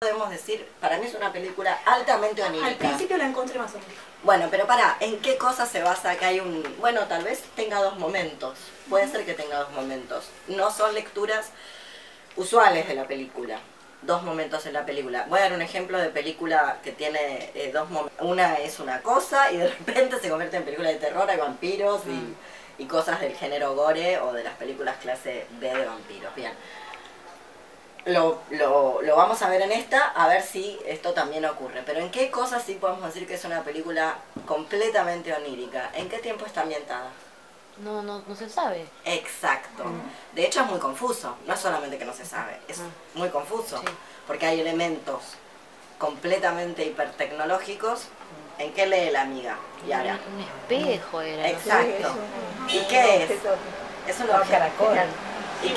podemos decir, para mí es una película altamente onírica. Al principio la encontré más onírica. Bueno, pero para, ¿en qué cosa se basa que hay un... Bueno, tal vez tenga dos momentos. Puede ser que tenga dos momentos. No son lecturas usuales de la película. Dos momentos en la película. Voy a dar un ejemplo de película que tiene eh, dos momentos. Una es una cosa y de repente se convierte en película de terror, hay vampiros y, y cosas del género gore o de las películas clase B de vampiros. Bien. Lo, lo, lo, vamos a ver en esta, a ver si esto también ocurre. Pero ¿en qué cosas sí podemos decir que es una película completamente onírica? ¿En qué tiempo está ambientada? No, no, no se sabe. Exacto. De hecho es muy confuso. No es solamente que no se sabe, es muy confuso. Sí. Porque hay elementos completamente hipertecnológicos. ¿En qué lee la amiga? Yara? Un, un espejo era. Exacto. ¿Y qué es? Es un caracol. Y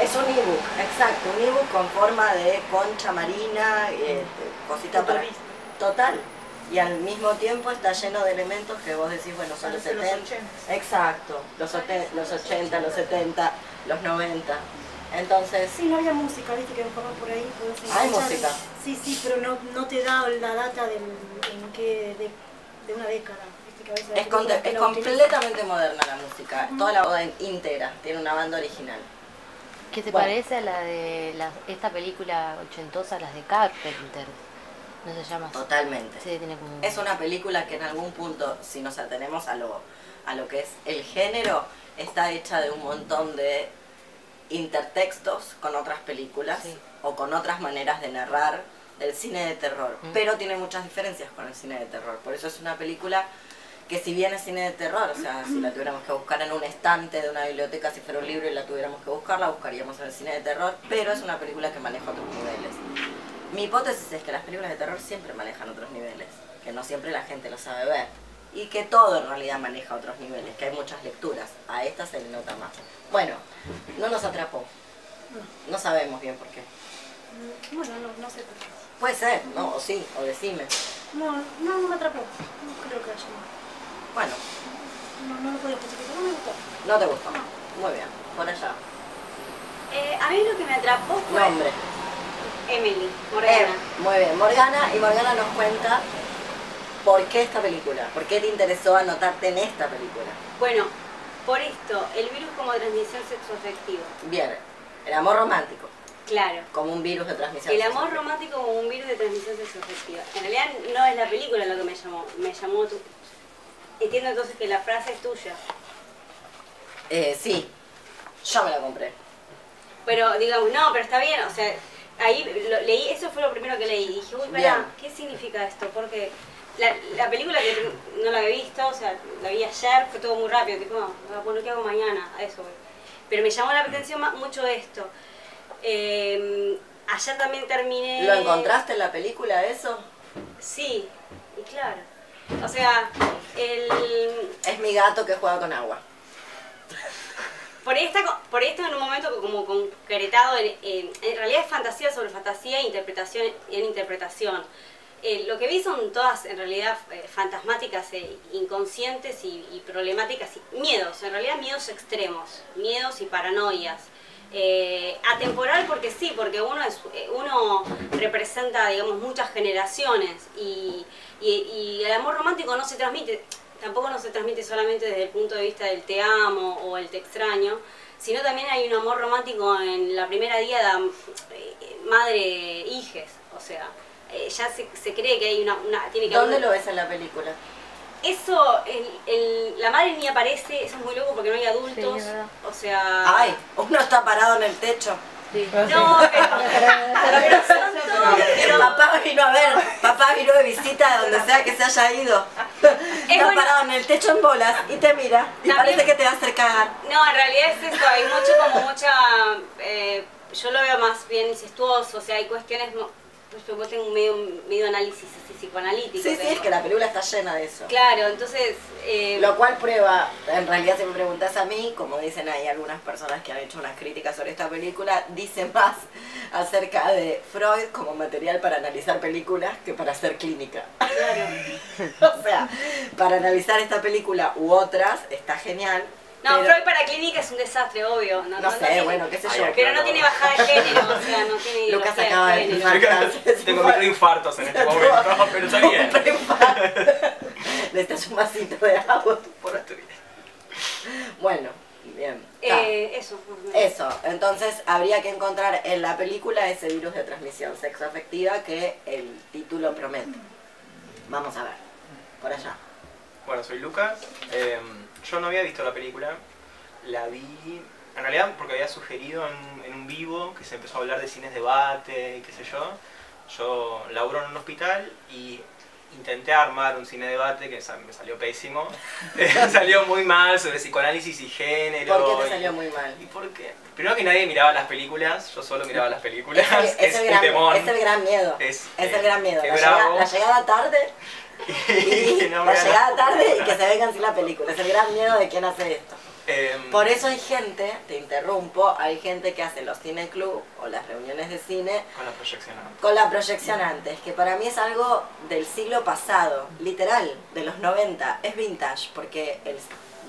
es un ebook, exacto, un ebook con forma de concha marina, eh, cosita para... Futurista. Total. Y al mismo tiempo está lleno de elementos que vos decís, bueno, son los Parece los 70. 80. Exacto, los, ote- los 80, los 70, los 90. Entonces, Sí, no había música, viste que buscaba por ahí. podés Hay música. Sí, sí, pero no, no te da la data del, en qué, de, de una década. Viste que a veces hay es, con- que es completamente moderna la música. Toda la boda íntegra tiene una banda original. Que se Bueno. parece a la de la, esta película ochentosa, las de Carpenter. No se llama así. Totalmente. Sí, tiene como... Es una película que en algún punto, si nos atenemos a lo, a lo que es el género, está hecha de un montón de intertextos con otras películas Sí. o con otras maneras de narrar del cine de terror. Mm. Pero tiene muchas diferencias con el cine de terror. Por eso es una película que si bien es cine de terror, o sea, si la tuviéramos que buscar en un estante de una biblioteca, si fuera un libro y la tuviéramos que buscar, la buscaríamos en el cine de terror, pero es una película que maneja otros niveles. Mi hipótesis es que las películas de terror siempre manejan otros niveles, que no siempre la gente lo sabe ver. Y que todo en realidad maneja otros niveles, que hay muchas lecturas. A esta se le nota más. Bueno, no nos atrapó. No sabemos bien por qué. Mm, Bueno, no, no sé por qué. Puede ser, ¿no? O sí, o decime. No, no, no me atrapó. No creo que haya más. Bueno, No, no lo podía justificar, no me gustó. no te gustó. Muy bien, por allá. Eh, a mí lo que me atrapó fue Nombre. Emily Eh, Morgana. muy bien, Morgana. Y Morgana nos cuenta por qué esta película. ¿Por qué te interesó anotarte en esta película? Bueno, por esto, el virus como transmisión sexoafectiva. Bien, el amor romántico, Claro. como un virus de transmisión. El amor romántico como un virus de transmisión sexoafectiva. En realidad no es la película lo que me llamó, me llamó tu... Entiendo entonces que la frase es tuya. Eh, sí, yo me la compré. Pero digamos, no, pero está bien, o sea, ahí lo- leí, eso fue lo primero que leí. Dije, uy, pará. ¿qué significa esto? Porque la, la película que no la había visto, o sea, la vi ayer, fue todo muy rápido, tipo, no, bueno, ¿qué hago mañana? A eso voy. Pero me llamó la atención mucho esto. Eh, ayer también terminé... ¿Lo encontraste en la película eso? Sí, y claro. O sea, el, Es mi gato que juega con agua. Por co- por está en un momento como concretado, en, en- en realidad es fantasía sobre fantasía e interpretación en interpretación. Eh, lo que vi son todas en realidad eh, fantasmáticas, e inconscientes y, y problemáticas, y miedos, en realidad miedos extremos, miedos y paranoias. Eh, atemporal porque sí, porque uno, es, eh, uno representa, digamos, muchas generaciones y, y- y el amor romántico no se transmite, tampoco no se transmite solamente desde el punto de vista del te amo o el te extraño, sino también hay un amor romántico en la primera diada eh, madre-hijes, o sea, eh, ya se, se cree que hay una, una tiene que haber ¿Dónde lo ves en la película? Eso, el, el- la madre ni aparece, eso es muy loco porque no hay adultos, o sea... Ay, uno está parado en el techo. Sí. No, pero, pero Papá vino a ver, papá vino de visita de donde sea que se haya ido. Está bueno. parado en el techo en bolas y te mira y También- parece que te va a hacer cagar. No, en realidad es eso, hay mucho como mucha, eh, yo lo veo más bien incestuoso, o sea, hay cuestiones, yo tengo un medio, medio análisis así psicoanalítico. Sí, sí, es que la película está llena de eso. Claro, entonces, eh, Lo cual prueba, en realidad si me preguntas a mí, como dicen ahí algunas personas que han hecho unas críticas sobre esta película, dice más acerca de Freud como material para analizar películas que para hacer clínica. claro. o sea, para analizar esta película u otras está genial, No, Pero- Freud para clínica es un desastre, obvio. No, No sé, tiene- bueno, qué sé yo. ay, Pero no tiene bajada de género, o sea, no tiene Lucas acaba de fijarte. Tengo microinfartos en este momento, pero está bien. Necesitas un vasito de agua. Por. Bueno, bien. está. Eh, eso. Eso, entonces habría que encontrar en la película ese virus de transmisión sexoafectiva que el título promete. Vamos a ver, por allá. Bueno, soy Lucas. Eh, yo no había visto la película. La vi, en realidad, porque había sugerido en, en un vivo que se empezó a hablar de cines debate y qué sé yo. Yo laburo en un hospital y intenté armar un cine debate que me salió pésimo. Salió muy mal sobre psicoanálisis y género. ¿Por qué te salió muy mal? ¿Y por qué? Primero que nadie miraba las películas, yo solo miraba las películas. Es, el- es es el un gran, es el gran miedo. Es, Es eh, el gran miedo. La, llegada, la llegada tarde No la vean llegada tarde y que se vengan sin la película. Es el gran miedo de quién hace esto. Em, Por eso hay gente, te interrumpo, hay gente que hace los cineclub o las reuniones de cine Con la proyección. con la proyección antes, que para mí es algo del siglo pasado, literal, de los 90, es vintage, porque el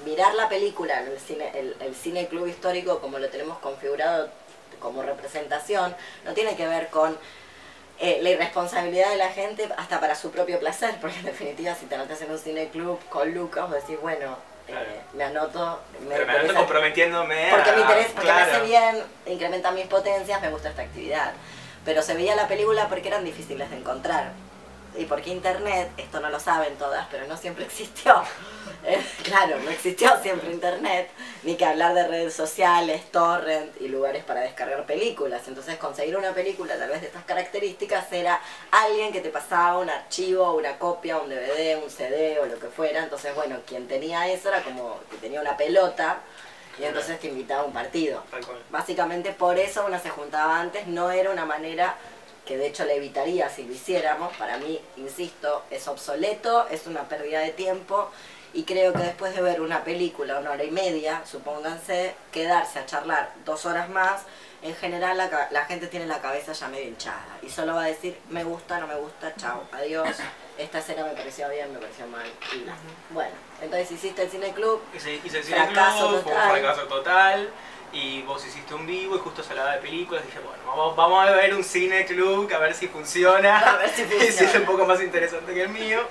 mirar la película, el cine, el, el cine club histórico como lo tenemos configurado como representación, no tiene que ver con eh, la irresponsabilidad de la gente hasta para su propio placer, porque en definitiva si te anotas en un cine club con Lucas, vos decís, bueno, eh, Claro. me anoto, me Pero me interesa- comprometiéndome porque a- me interesa, porque me hace bien, incrementa mis potencias, me gusta esta actividad. Pero se veía la película porque eran difíciles de encontrar. Y porque internet, esto no lo saben todas, pero no siempre existió. Eh, claro, no existió siempre internet, ni que hablar de redes sociales, torrent y lugares para descargar películas. Entonces conseguir una película tal vez de estas características era alguien que te pasaba un archivo, una copia, un DVD, un CD o lo que fuera. Entonces, bueno, quien tenía eso era como que tenía una pelota y entonces te invitaba a un partido. Básicamente por eso uno se juntaba antes, no era una manera que de hecho le evitaría si lo hiciéramos. Para mí, insisto, es obsoleto, es una pérdida de tiempo y creo que después de ver una película, una hora y media, supónganse, quedarse a charlar dos horas más, en general la, la gente tiene la cabeza ya medio hinchada y solo va a decir me gusta, no me gusta, chao, adiós, esta escena me pareció bien, me pareció mal. Y bueno, entonces hiciste el cine club, Hice, hice el cine Fracaso club, fue un total. fracaso total. Y vos hiciste un vivo y justo se hablaba de películas. Dije, bueno, vamos, vamos a ver un cine club a ver si funciona. A ver si es un poco más interesante que el mío.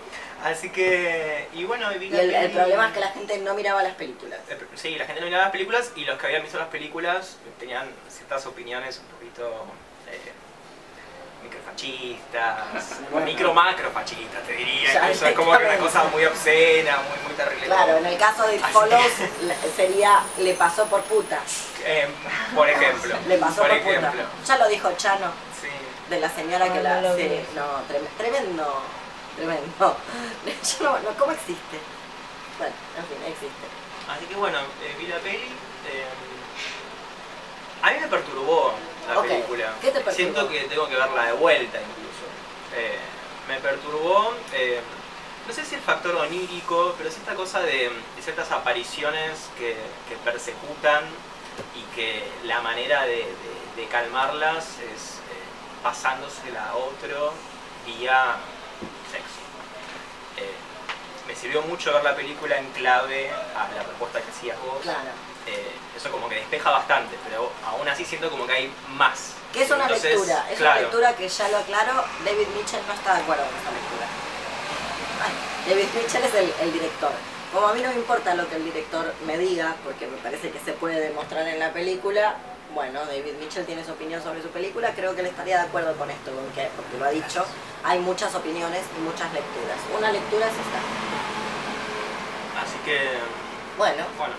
Así que, y bueno, y vi y el, problema es que la gente no miraba las películas. Sí, la gente no miraba las películas y los que habían visto las películas tenían ciertas opiniones un poquito microfascistas, Bueno. micro macrofascistas te diría, Ya, incluso es como que una cosa muy obscena, muy, muy terrible. Claro, en el caso de la- sería le pasó por puta. Eh, por ejemplo, Le pasó por, ejemplo, puta. Ya lo dijo Chano, sí. de la señora que Ah, la. no lo sí, no, trem- tremendo. Tremendo. Yo no, no, ¿Cómo existe? Bueno, en fin, existe. Así que bueno, eh, vi la peli. eh, a mí me perturbó la película. ¿qué te perturbó? Siento que tengo que verla de vuelta incluso. Eh, me perturbó, eh, no sé si el factor onírico, pero sí esta cosa de, de ciertas apariciones que, que persecutan y que la manera de, de- de calmarlas es eh, pasándosela a otro vía sexo. Eh, me sirvió mucho ver la película en clave a la respuesta que hacías vos. Claro. Eh, eso como que despeja bastante, pero aún así siento como que hay más. Que es una Entonces, lectura, es claro, una lectura que ya lo aclaro, David Mitchell no está de acuerdo con esta lectura. Ay, David Mitchell es el, el director. Como a mí no me importa lo que el director me diga, porque me parece que se puede demostrar en la película, bueno, David Mitchell tiene su opinión sobre su película, creo que él estaría de acuerdo con esto, con que, porque lo ha dicho, hay muchas opiniones y muchas lecturas. Una lectura es esta. Así que, Bueno, bueno,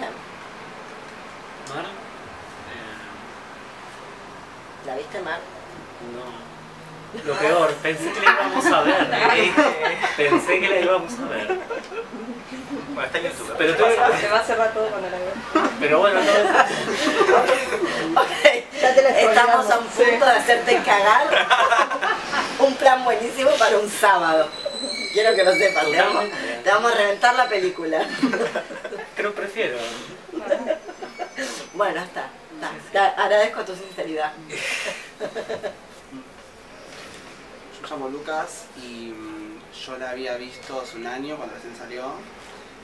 Mar, eh, ¿La viste, Mar? no. Lo peor, pensé que la íbamos a ver. Eh, Pensé que la íbamos a ver. bueno, está en YouTube. Pero tú- Se va a cerrar todo cuando la vea. Pero bueno, no, Ya te la Estamos a un punto de hacerte cagar. un plan buenísimo para un sábado. Quiero que lo sepas, te vamos, Totalmente. te vamos a reventar la película. pero prefiero. Bueno, está. está. Te agradezco tu sinceridad. Llamo Lucas y mm, yo la había visto hace un año cuando recién salió.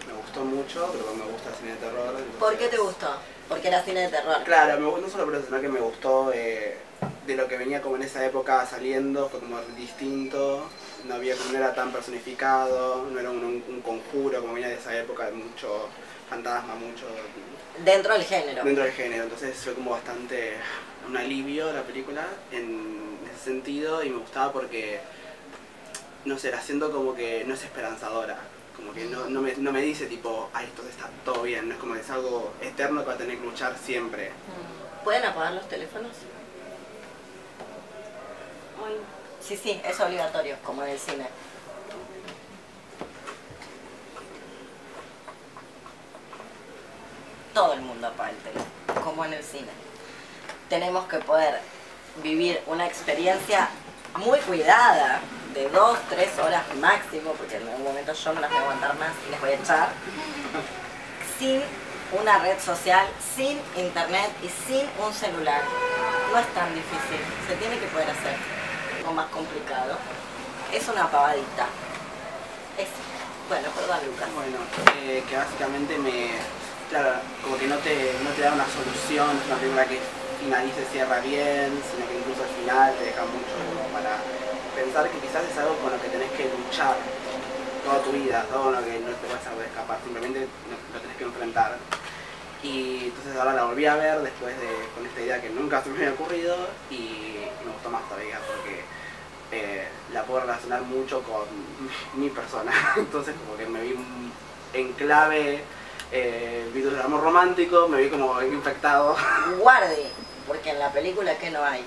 me gustó mucho, pero me gusta el cine de terror. ¿Por qué te entonces- gustó? Porque era cine de terror. Claro, me- no solo por eso, sino que me gustó eh, de lo que venía como en esa época saliendo, fue como distinto, no había no era tan personificado, no era un, un- un conjuro como venía de esa época, de mucho fantasma, mucho Dentro del género. dentro del género, entonces fue como bastante un alivio la película en ese sentido y me gustaba porque, no sé, la siento como que no es esperanzadora, como que no, no, me, no me dice tipo, ay, esto está todo bien, no es como que es algo eterno que va a tener que luchar siempre. ¿Pueden apagar los teléfonos? Ay, Sí, sí, es obligatorio, como en el cine. Todo el mundo teléfono, como en el cine. Tenemos que poder vivir una experiencia muy cuidada, de dos, tres horas máximo, porque en algún momento yo no las voy a aguantar más y les voy a echar, sin una red social, sin internet y sin un celular. No es tan difícil, se tiene que poder hacer. Algo más complicado. Es una pavadita. Es, bueno, perdón Lucas. Bueno, eh, que básicamente me. Claro, como que no te, no te da una solución, es una película que finaliza y cierra bien, sino que incluso al final te deja mucho como para pensar que quizás es algo con lo que tenés que luchar toda tu vida, todo lo que no te vas a poder escapar, simplemente lo, tenés que enfrentar. Y entonces ahora la volví a ver después de con esta idea que nunca se me había ocurrido y me gustó más todavía porque eh, la puedo relacionar mucho con mi persona. Entonces como que me vi en clave eh, virus del amor romántico, me vi como infectado. Guardi, porque en la película que no hay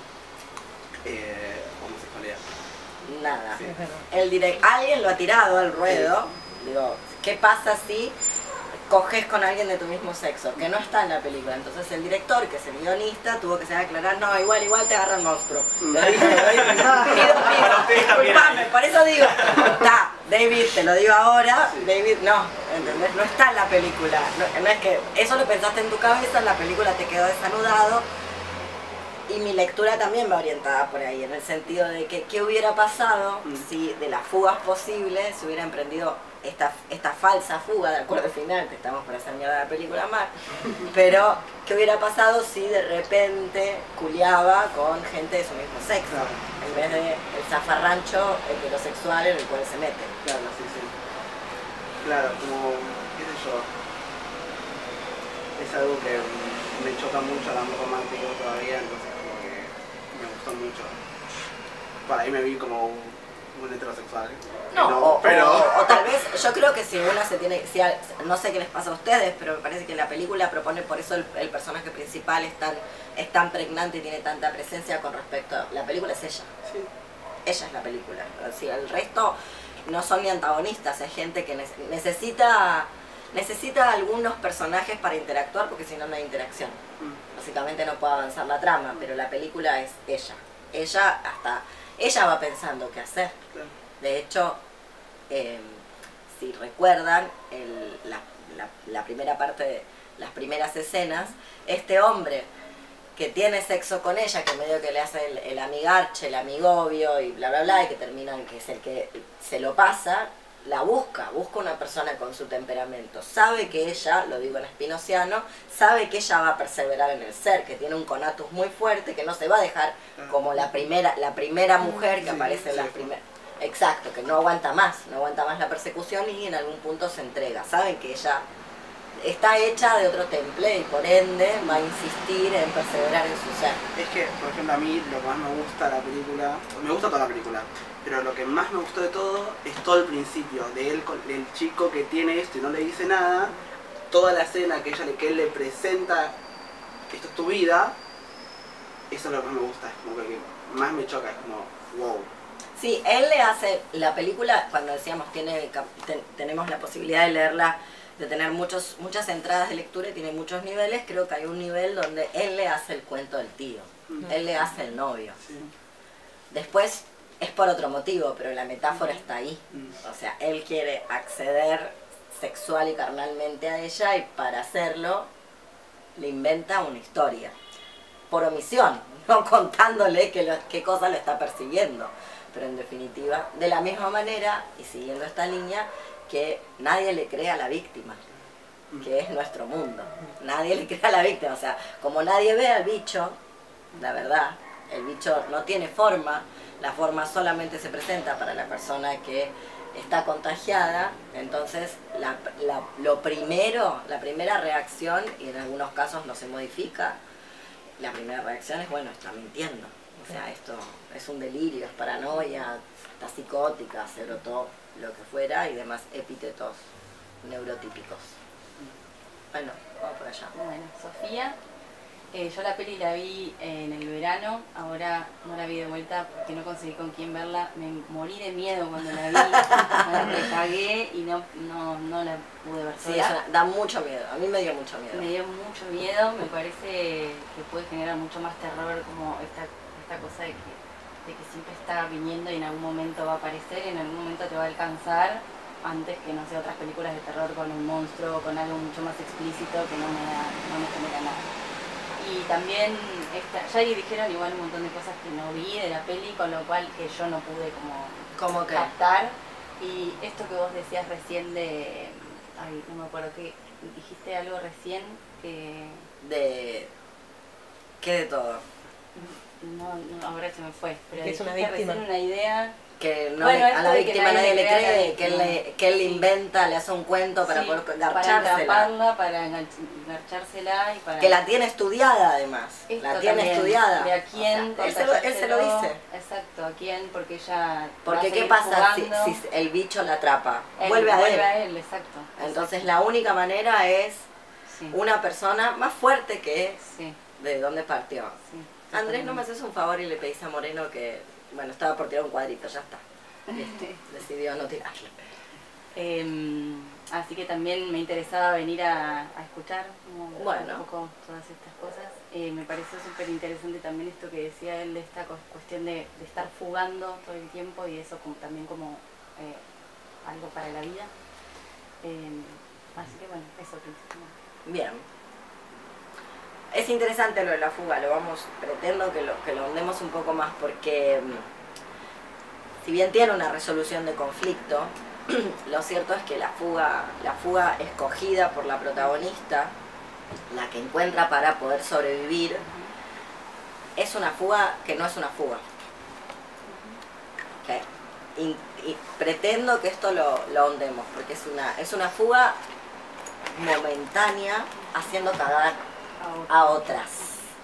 Eh, homosexualidad. nada. Sí. El direct, alguien lo ha tirado al ruedo. Digo, ¿qué pasa si coges con alguien de tu mismo sexo? Que no está en la película. Entonces el director, que es el guionista, tuvo que a aclarar, no, igual, igual te agarra el monstruo. Lo dije, lo dije. Pido, pido, disculpame, por eso digo, está, David, te lo digo ahora, David, no, ¿entendés? No está en la película. No, no es que eso lo pensaste en tu cabeza, en la película te quedó desanudado. Y mi lectura también va orientada por ahí, en el sentido de que qué hubiera pasado Mm. si de las fugas posibles se hubiera emprendido esta, esta falsa fuga de acuerdo final, que estamos por hacer mierda la película mal, pero qué hubiera pasado si de repente culiaba con gente de su mismo sexo, en vez de el zafarrancho heterosexual en el cual se mete. Claro, sí, sí. Claro, como, qué sé yo. Es algo que me choca mucho el amor romántico todavía, entonces como que me gustó mucho. Por ahí me vi como un, heterosexual. No, o, pero... o- o tal vez, yo creo que si uno se tiene, si no sé qué les pasa a ustedes, pero me parece que la película propone, por eso el, el personaje principal es tan, es tan pregnante y tiene tanta presencia con respecto a, la película es ella, Sí. ella es la película, si el resto no son ni antagonistas, es gente que nece- necesita, necesita algunos personajes para interactuar porque si no no hay interacción, Mm. básicamente no puede avanzar la trama, pero la película es ella, ella hasta, ella va pensando qué hacer. Claro. De hecho, eh, si recuerdan el- la, la- la primera parte de las primeras escenas, este hombre que tiene sexo con ella, que medio que le hace el, el amigarche, el amigobio y bla bla bla, y que terminan que es el que se lo pasa, la busca, busca una persona con su temperamento. Sabe que ella, lo digo en espinociano, sabe que ella va a perseverar en el ser, que tiene un conatus muy fuerte, que no se va a dejar como la primera, la primera mujer que Sí, aparece en las sí. primeras. Exacto, que no aguanta más, no aguanta más la persecución y en algún punto se entrega. Saben que ella está hecha de otro temple y por ende va a insistir en perseverar en su ser. Es que, por ejemplo, a mí lo más me gusta la película, me gusta toda la película, pero lo que más me gustó de todo es todo el principio, de él, con- del chico que tiene esto y no le dice nada, toda la escena que, ella que él le presenta, esto es tu vida, eso es lo que más me gusta, es como que más me choca, es como, wow. Sí, él le hace la película, cuando decíamos tiene ten- tenemos la posibilidad de leerla, de tener muchos, muchas entradas de lectura y tiene muchos niveles, creo que hay un nivel donde él le hace el cuento del tío, él le hace el novio. Sí. Después es por otro motivo, pero la metáfora está ahí. Mm. O sea, él quiere acceder sexual y carnalmente a ella y para hacerlo le inventa una historia. Por omisión, no contándole qué, lo- qué cosa lo está persiguiendo. Pero en definitiva, de la misma manera, y siguiendo esta línea, que nadie le cree a la víctima, que es nuestro mundo. Nadie le cree a la víctima. O sea, como nadie ve al bicho, la verdad, el bicho no tiene forma, la forma solamente se presenta para la persona que está contagiada, entonces la- la- lo primero, la primera reacción, y en algunos casos no se modifica, la primera reacción es, bueno, está mintiendo. O sea, esto es un delirio, es paranoia, está psicótica, se brotó lo que fuera y demás epítetos neurotípicos. Bueno, vamos por allá. Bueno, Sofía, eh, yo la peli la vi en el verano, ahora no la vi de vuelta porque no conseguí con quién verla, me morí de miedo cuando la vi, me cagué y no, no, no la pude ver Sí, sola. es una- da mucho miedo, a mí me dio mucho miedo. Me dio mucho miedo, me parece que puede generar mucho más terror como esta, esta cosa de que, de que siempre está viniendo y en algún momento va a aparecer y en algún momento te va a alcanzar antes que no sé otras películas de terror con un monstruo o con algo mucho más explícito que no me, da- no me genera nada. Y también esta, ya ahí dijeron igual un montón de cosas que no vi de la peli, con lo cual que yo no pude como ¿Cómo que? captar. Y esto que vos decías recién de. Ay, no me acuerdo qué. Dijiste algo recién que. De... ¿Qué de todo? No, no, ahora se me fue. Pero Que es una víctima. recién una idea. Que no Bueno, le- a la víctima nadie le cree, que él, le, que él le Sí. inventa, le hace un cuento para Sí, poder para atraparla, para enganch- enganchársela y para. Que la tiene estudiada además. Esto la tiene también, estudiada. De a quién. O sea, él, se lo, él se lo contagiárselo. dice. Exacto, a quién, porque ella. Porque ¿qué pasa si, el bicho la atrapa? Él vuelve a vuelve él. a él, exacto. Entonces la única manera es Sí, una persona más fuerte que sí, de dónde partió. Andrés, ¿no me haces un favor y le pedís a Moreno que, bueno, estaba por tirar un cuadrito, ya está. Listo. Decidió no tirarlo. Em, así que también me interesaba venir a, a escuchar como Bueno. un poco todas estas cosas. Eh, me pareció súper interesante también esto que decía él de esta cu- cuestión de, de estar fugando todo el tiempo y eso como, también como eh, algo para la vida. Em, así que bueno, eso principalmente. Bien. Es interesante lo de la fuga, lo vamos, pretendo que lo, que lo hundemos un poco más porque mm, si bien tiene una resolución de conflicto, lo cierto es que la fuga, la fuga escogida por la protagonista, la que encuentra para poder sobrevivir, es una fuga que no es una fuga. Y, y pretendo que esto lo, lo ahondemos, porque es una, es una fuga momentánea haciendo cagar a otras,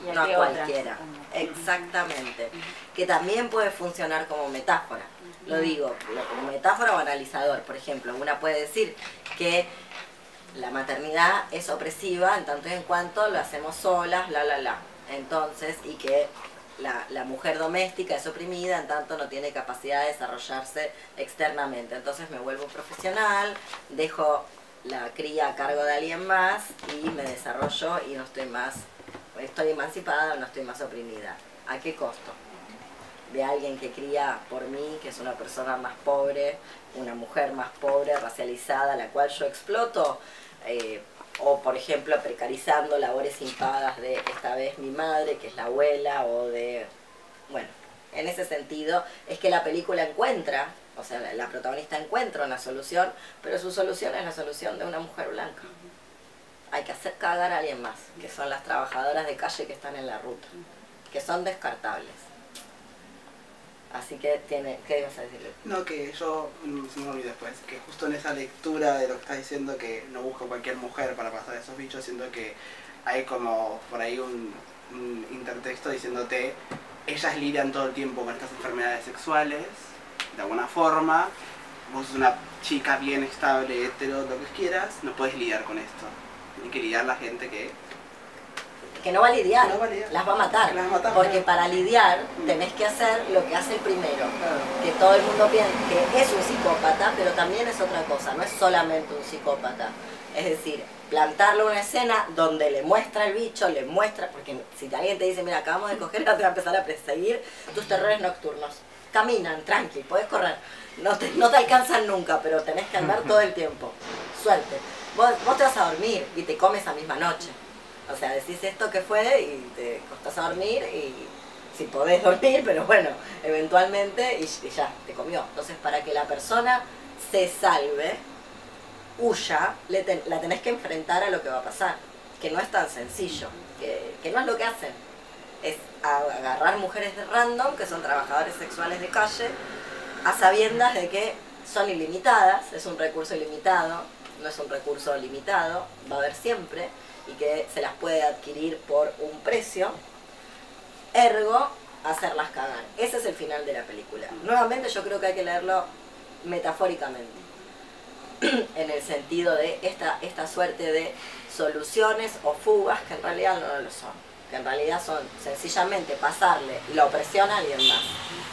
¿Y a no a otras? cualquiera. Exactamente. Que también puede funcionar como metáfora. Lo digo, como metáfora o analizador. Por ejemplo, una puede decir que la maternidad es opresiva en tanto y en cuanto lo hacemos solas, bla, bla, bla. Entonces, y que la, la mujer doméstica es oprimida en tanto no tiene capacidad de desarrollarse externamente. Entonces me vuelvo profesional, dejo la cría a cargo de alguien más y me desarrollo y no estoy más, estoy emancipada, no estoy más oprimida. ¿A qué costo? de alguien que cría por mí, que es una persona más pobre, una mujer más pobre, racializada, la cual yo exploto, eh, o por ejemplo precarizando labores impagas de esta vez mi madre, que es la abuela, o de, bueno, en ese sentido es que la película encuentra, o sea, la, la protagonista encuentra una solución, pero su solución es la solución de una mujer blanca. Hay que hacer cagar a alguien más, que son las trabajadoras de calle que están en la ruta, que son descartables. Así que tiene, ¿qué ibas a decirle? No, que yo, mm, se me olvidó después, que justo en esa lectura de lo que estás diciendo que no busca cualquier mujer para pasar esos bichos, siento que hay como por ahí un, un intertexto diciéndote, ellas lidian todo el tiempo con estas enfermedades sexuales, de alguna forma, vos sos una chica bien estable, hetero, lo que quieras, no puedes lidiar con esto. Tiene que lidiar la gente que... Que no va a lidiar, No va a lidiar. las va a matar. Las porque para lidiar tenés que hacer lo que hace el primero. Claro. Que todo el mundo piensa que es un psicópata, pero también es otra cosa, no es solamente un psicópata. Es decir, plantarle una escena donde le muestra el bicho, le muestra, porque si alguien te dice, mira, acabamos de coger, te va a empezar a perseguir tus terrores nocturnos. Caminan, tranqui, podés correr. No te, no te alcanzan nunca, pero tenés que andar todo el tiempo. Suerte. Vos, vos te vas a dormir y te comes a misma noche. O sea, decís esto que fue y te costás a dormir y si podés dormir, pero bueno, eventualmente y, y ya, te comió. Entonces, para que la persona se salve, huya, le ten- la tenés que enfrentar a lo que va a pasar. Que no es tan sencillo, que, que no es lo que hacen. Es agarrar mujeres de random, que son trabajadores sexuales de calle, a sabiendas de que son ilimitadas, es un recurso ilimitado, no es un recurso limitado, va a haber siempre, y que se las puede adquirir por un precio, ergo, hacerlas cagar. Ese es el final de la película. Nuevamente yo creo que hay que leerlo metafóricamente, en el sentido de esta, esta suerte de soluciones o fugas que en realidad no lo son, que en realidad son sencillamente pasarle la opresión a alguien más.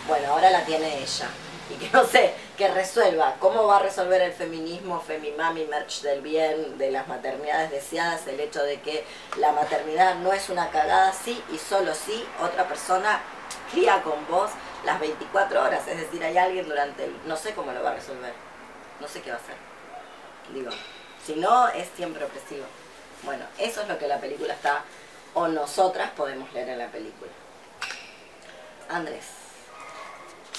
Bueno, ahora la tiene ella. Y que no sé, que resuelva cómo va a resolver el feminismo, Femimami, Merch del Bien, de las maternidades deseadas, el hecho de que la maternidad no es una cagada sí y solo sí otra persona cría con vos las 24 horas. Es decir, hay alguien durante el... No sé cómo lo va a resolver. No sé qué va a hacer. Digo, si no, es siempre opresivo. Bueno, eso es lo que la película está, o nosotras podemos leer en la película. Andrés.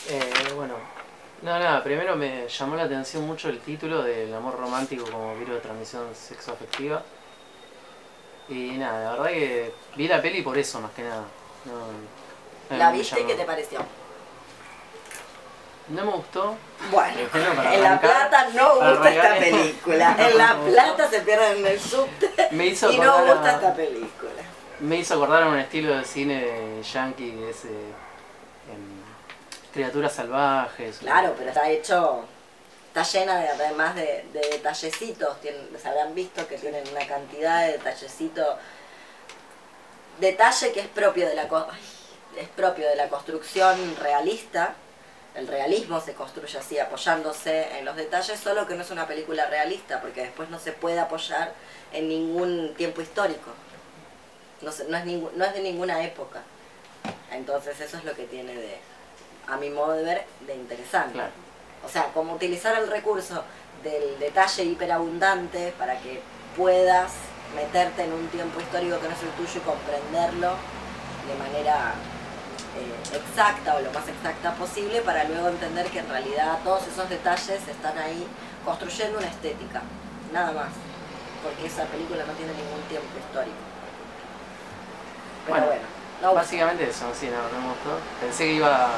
Eh, bueno, no, nada, primero me llamó la atención mucho el título del amor romántico como virus de transmisión sexoafectiva. Y nada, la verdad que vi la peli por eso más que nada. No, ¿La viste y qué te pareció? No me gustó. Bueno, para en La Plata no gusta esta película. En La Plata se pierden en el subte Me hizo y no a- gusta esta película. Me hizo acordar a un estilo de cine yankee que es eh, criaturas salvajes. Claro, pero está hecho, está llena de, además de, de detallecitos, se habrán visto que tienen una cantidad de detallecitos, detalle que es propio de la es propio de la construcción realista. El realismo se construye así, apoyándose en los detalles, solo que no es una película realista, porque después no se puede apoyar en ningún tiempo histórico. No, es, no es de ninguna época. Entonces eso es lo que tiene de, a mi modo de ver, de interesante. Claro. O sea, como utilizar el recurso del detalle hiperabundante para que puedas meterte en un tiempo histórico que no es el tuyo y comprenderlo de manera eh, exacta o lo más exacta posible para luego entender que en realidad todos esos detalles están ahí construyendo una estética, nada más, porque esa película no tiene ningún tiempo histórico. Pero Bueno, bueno, no. Básicamente eso, sí, no, no me gustó. Pensé que iba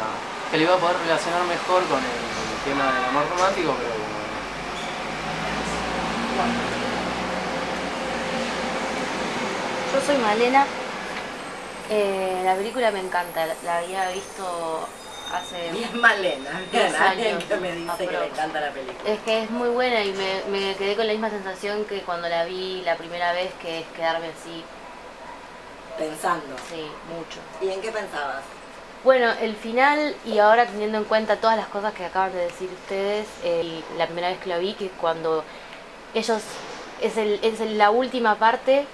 que lo iba a poder relacionar mejor con el, con el tema del amor romántico, pero bueno. Yo soy Malena. Eh, la película me encanta, la, la había visto hace... Bien Malena, bien, años, que me dice que le encanta la película. Es que es muy buena y me, me quedé con la misma sensación que cuando la vi la primera vez, que es quedarme así, Pensando. sí, mucho. ¿Y en qué pensabas? Bueno, el final y ahora teniendo en cuenta todas las cosas que acaban de decir ustedes, eh, la primera vez que lo vi, que cuando ellos, es, el, es la última parte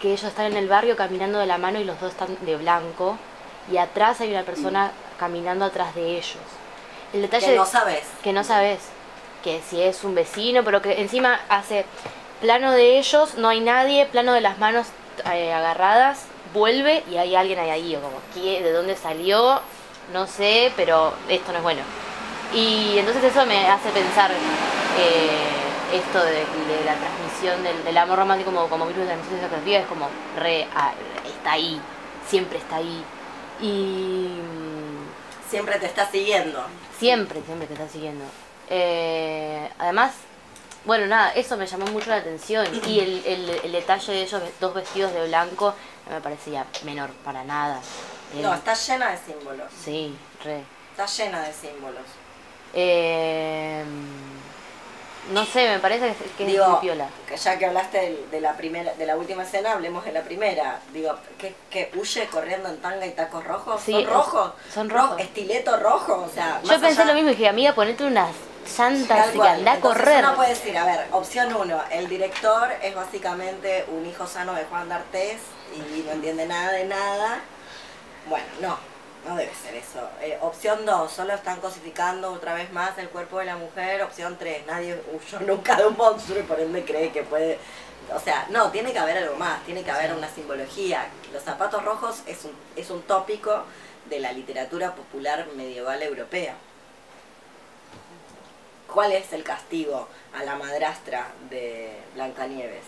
que ellos están en el barrio caminando de la mano y los dos están de blanco y atrás hay una persona caminando atrás de ellos. El detalle Que no sabes. que no sabes que si es un vecino, pero que encima hace plano de ellos, no hay nadie, plano de las manos eh, agarradas, vuelve y hay alguien ahí, ahí, o como, ¿qué- ¿de dónde salió? No sé, pero esto no es bueno. Y entonces eso me hace pensar eh, esto de, de la transmisión del, del amor romántico como, como virus de transmisión sexual, es como re, está ahí, siempre está ahí. Y Siempre te está siguiendo. Siempre, siempre te está siguiendo. Eh, además, bueno, nada, eso me llamó mucho la atención. Y el, el, el detalle de ellos dos vestidos de blanco no me parecía menor para nada. Eh, No, está llena de símbolos. Sí, re. Está llena de símbolos. Eh, no sé, me parece que, que es Digo, muy piola. que ya que hablaste de, la primera, de la última escena, hablemos de la primera. Digo, que, que huye corriendo en tanga y tacos rojos. Sí, son rojos. son Ro- rojos. estileto rojo, o sea. Yo pensé allá- lo mismo y dije, amiga, ponete unas Tal y que anda a correr. Uno puede decir, a ver, opción uno, el director es básicamente un hijo sano de Juan D'Artés y no entiende nada de nada. Bueno, no, no debe ser eso. Eh, opción dos, solo están cosificando otra vez más el cuerpo de la mujer. Opción tres, nadie huyó nunca de un monstruo y por ende cree que puede... O sea, no, tiene que haber algo más, tiene que haber una simbología. Los zapatos rojos es un, es un tópico de la literatura popular medieval europea ¿cuál es el castigo a la madrastra de Blancanieves?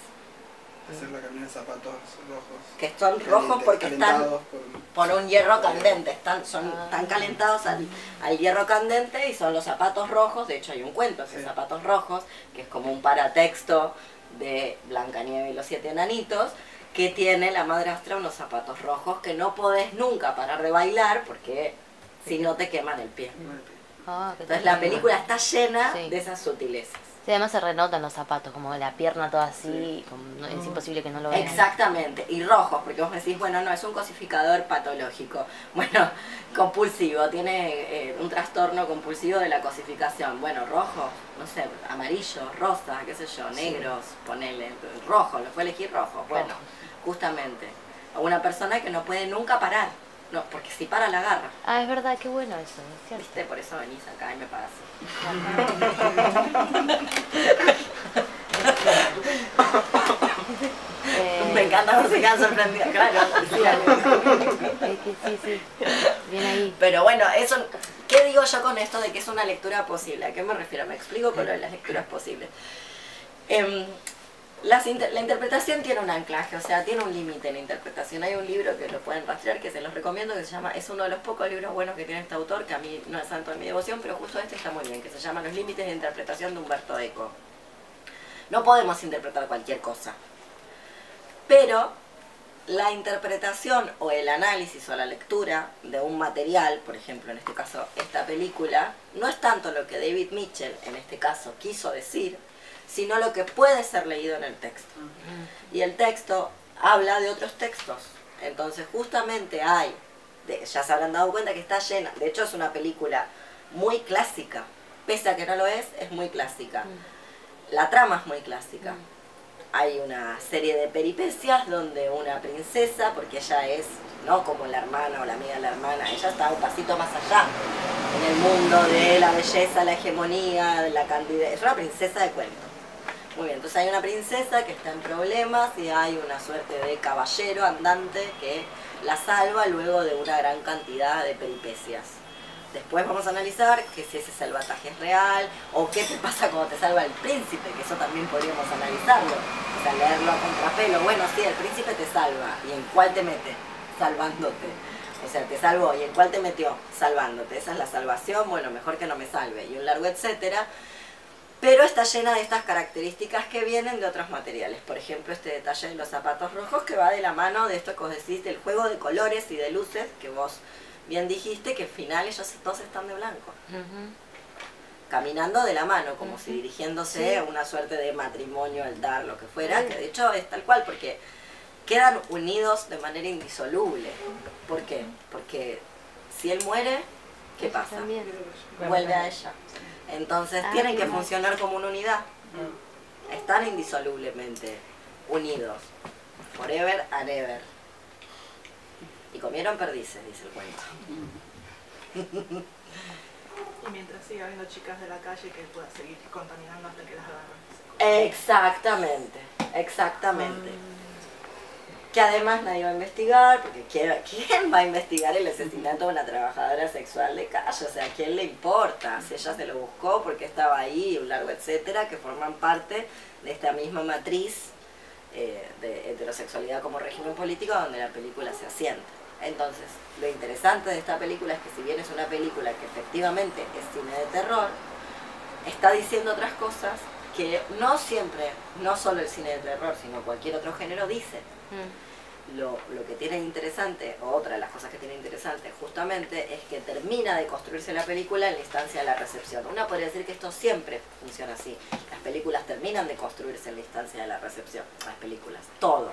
Hacer la camina de zapatos rojos. Que son rojos porque están por- por un hierro candente, están, son, están calentados al, al hierro candente y son los zapatos rojos, de hecho hay un cuento, es Sí. zapatos rojos, que es como un paratexto de Blancanieves y los siete enanitos, que tiene la madrastra unos zapatos rojos que no podés nunca parar de bailar porque si no te queman el pie. Ah, qué Entonces la película está llena Sí. de esas sutilezas. Sí, además se renotan los zapatos, como la pierna toda así, como- es imposible que no lo vean. Exactamente, y rojos, porque vos me decís, bueno, no, es un cosificador patológico. Bueno, compulsivo, tiene eh, un trastorno compulsivo de la cosificación. Bueno, rojo, no sé, amarillo, rosa, qué sé yo, negros, ponele, rojo, lo fue elegir rojo. Bueno, justamente, a una persona que no puede nunca parar, no, porque si para la agarra. Ah, es verdad, qué bueno eso, es cierto. ¿Viste? Por eso venís acá y me pagas. Eh, Me encanta cómo se quedan sorprendidos, claro. sí, sí, sí, bien ahí. Pero bueno, eso, ¿qué digo yo con esto de que es una lectura posible? ¿A qué me refiero? Me explico con lo de las lecturas posibles. Em, las inter- la interpretación tiene un anclaje, o sea, tiene un límite en la interpretación. Hay un libro que lo pueden rastrear, que se los recomiendo, que se llama, es uno de los pocos libros buenos que tiene este autor, que a mí no es santo de mi devoción, pero justo este está muy bien, que se llama Los límites de interpretación de Humberto Eco. No podemos interpretar cualquier cosa, pero la interpretación o el análisis o la lectura de un material, por ejemplo, en este caso esta película, no es tanto lo que David Mitchell, en este caso, quiso decir, sino lo que puede ser leído en el texto. Y el texto habla de otros textos. Entonces, justamente hay, de- ya se habrán dado cuenta que está llena, de hecho es una película muy clásica, pese a que no lo es, es muy clásica. La trama es muy clásica hay una serie de peripecias donde una princesa, porque ella es, no como la hermana o la amiga de la hermana, ella está un pasito más allá en el mundo de la belleza, la hegemonía, de la candidez. Es una princesa de cuento. Muy bien, entonces hay una princesa que está en problemas y hay una suerte de caballero andante que la salva luego de una gran cantidad de peripecias. Después vamos a analizar que si ese salvataje es real o qué te pasa cuando te salva el príncipe, que eso también podríamos analizarlo. O sea, leerlo a contrapelo. Bueno, sí, el príncipe te salva. ¿Y en cuál te mete? Salvándote. O sea, te salvó. ¿Y en cuál te metió? Salvándote. Esa es la salvación. Bueno, mejor que no me salve. Y un largo etcétera. Pero está llena de estas características que vienen de otros materiales. Por ejemplo, este detalle de los zapatos rojos que va de la mano de esto que vos decís, del juego de colores y de luces, que vos bien dijiste que al final ellos todos están de blanco. Caminando de la mano, como si dirigiéndose a una suerte de matrimonio, altar, lo que fuera, que de hecho es tal cual, porque quedan unidos de manera indisoluble. ¿Por qué? Porque si él muere, ¿qué pasa? también. Vuelve a ella. Entonces Ah, tienen que funcionar como una unidad. Están indisolublemente unidos. Forever and ever. Y comieron perdices, dice el cuento. Y mientras siga habiendo chicas de la calle que pueda seguir contaminando hasta que las agarren. Exactamente, exactamente. Que además nadie va a investigar, porque ¿quién, va a investigar el asesinato de una trabajadora sexual de calle? O sea, ¿a quién le importa? Si ella se lo buscó, porque estaba ahí, un largo etcétera, que forman parte de esta misma matriz eh, de heterosexualidad como régimen político donde la película se asienta. Entonces, lo interesante de esta película es que si bien es una película que efectivamente es cine de terror, está diciendo otras cosas que no siempre, no solo el cine de terror, sino cualquier otro género dice. Mm. Lo, lo que tiene interesante, o otra de las cosas que tiene interesante justamente, es que termina de construirse la película en la instancia de la recepción. Una podría decir que esto siempre funciona así. Las películas terminan de construirse en la instancia de la recepción. Las películas, todo.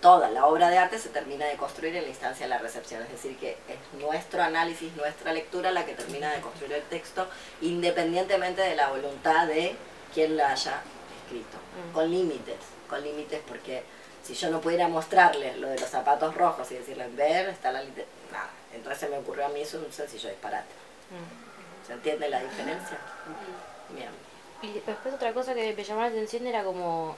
Toda la obra de arte se termina de construir en la instancia de la recepción. Es decir, que es nuestro análisis, nuestra lectura la que termina de construir el texto, independientemente de la voluntad de quien la haya escrito. Mm. Con límites, con límites porque si yo no pudiera mostrarles lo de los zapatos rojos y decirles, ver, está la liter- Nada. Entonces se me ocurrió a mí, es un sencillo disparate. Mm. ¿Se entiende la diferencia? Bien. Y después otra cosa que me llamó la atención era como,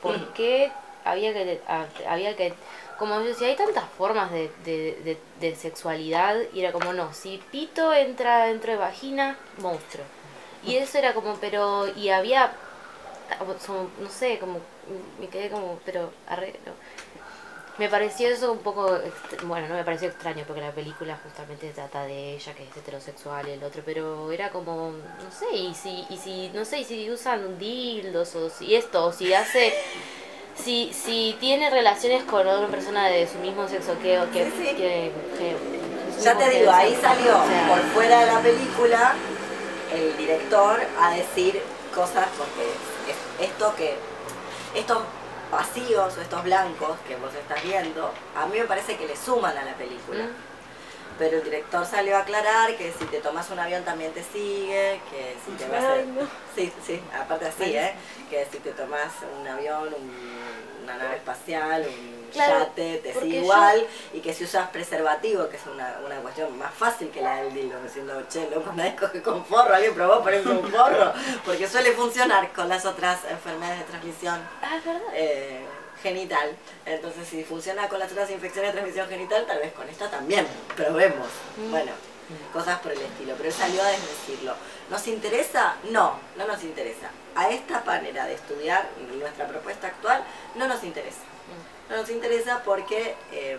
¿por qué había que, a- había que, como yo decía, hay tantas formas de, de, de, de sexualidad y era como, no, si pito entra dentro de vagina, monstruo. Y eso era como, pero, y había, no sé, como, me quedé como, pero, arre, no. Me pareció eso un poco, bueno, no me pareció extraño porque la película justamente trata de ella que es heterosexual y el otro, pero era como, no sé, y si, y si, no sé, y si usan dildos o si esto, o si hace, si, si tiene relaciones con otra persona de su mismo sexo que, que, Sí, sí. que- que- Ya te digo, ahí salió O sea, por fuera de la película el director a decir cosas porque es- esto que estos vacíos o estos blancos que vos estás viendo, a mí me parece que le suman a la película. Mm. Pero el director salió a aclarar que si te tomas un avión también te sigue, que si te vas a... No. Sí, sí, aparte así, ¿eh? Que si te tomas un avión, un- una nave espacial, un Claro, yate, te sigue yo- igual. Y que si usas preservativo, que es una, una cuestión más fácil que la del dildo, diciendo, che, loco, nadie coge con forro, alguien probó ponerse un forro, porque suele funcionar con las otras enfermedades de transmisión Ah, es verdad. eh, genital. Entonces, si funciona con las otras infecciones de transmisión genital, tal vez con esta también. Probemos. Mm. Bueno, cosas por el estilo. Pero él salió a desdecirlo. ¿Nos interesa? No, no nos interesa. A esta manera de estudiar nuestra propuesta actual, no nos interesa. No nos interesa porque eh,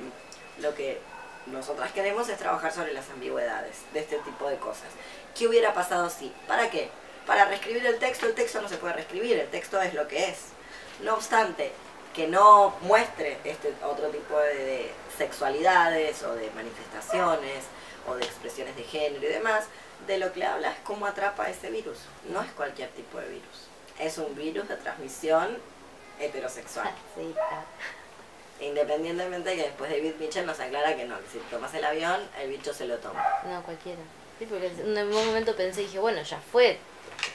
lo que nosotras queremos es trabajar sobre las ambigüedades de este tipo de cosas. ¿Qué hubiera pasado si? ¿Para qué? Para reescribir el texto, el texto no se puede reescribir, el texto es lo que es. No obstante, que no muestre este otro tipo de, de sexualidades o de manifestaciones o de expresiones de género y demás, de lo que le habla es cómo atrapa ese virus. No es cualquier tipo de virus. Es un virus de transmisión heterosexual. Sí, ah. Independientemente de que después David Mitchell nos aclara que no, que si tomas el avión, el bicho se lo toma. No, cualquiera. Sí, porque en un momento pensé, dije, bueno, ya fue.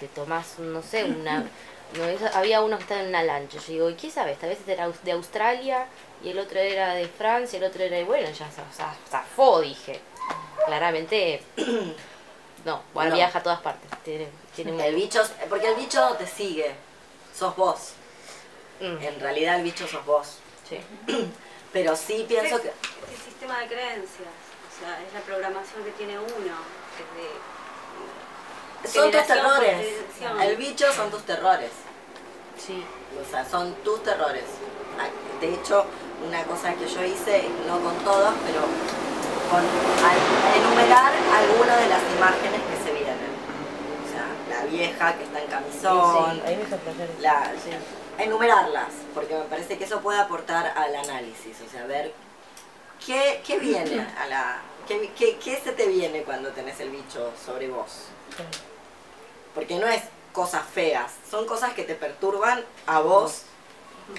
Te tomás, no sé, una. No, eso- había uno que estaba en una lancha. Yo digo, ¿y qué sabes? Tal vez era de Australia y el otro era de Francia, el otro era. Y bueno, ya za- za- zafó, dije. Claramente. No, bueno, No. viaja a todas partes. Tiene, tiene un- El bicho, porque el bicho te sigue, sos vos. Mm, En realidad el bicho sos vos. Sí. Pero sí pienso que... El sistema de creencias, o sea, es la programación que tiene uno. Desde Son tus terrores. El bicho son tus terrores. Sí. O sea, son tus terrores. Ah, De hecho, una cosa que yo hice, no con todos, pero con al- enumerar algunas de las imágenes que se vienen. O sea, la vieja que está en camisón, Sí, ahí me sorprendió. la, Sí. Enumerarlas, porque me parece que eso puede aportar al análisis, o sea, ver qué, qué viene a la... Qué, qué- qué se te viene cuando tenés el bicho sobre vos. Porque no es cosas feas, son cosas que te perturban a vos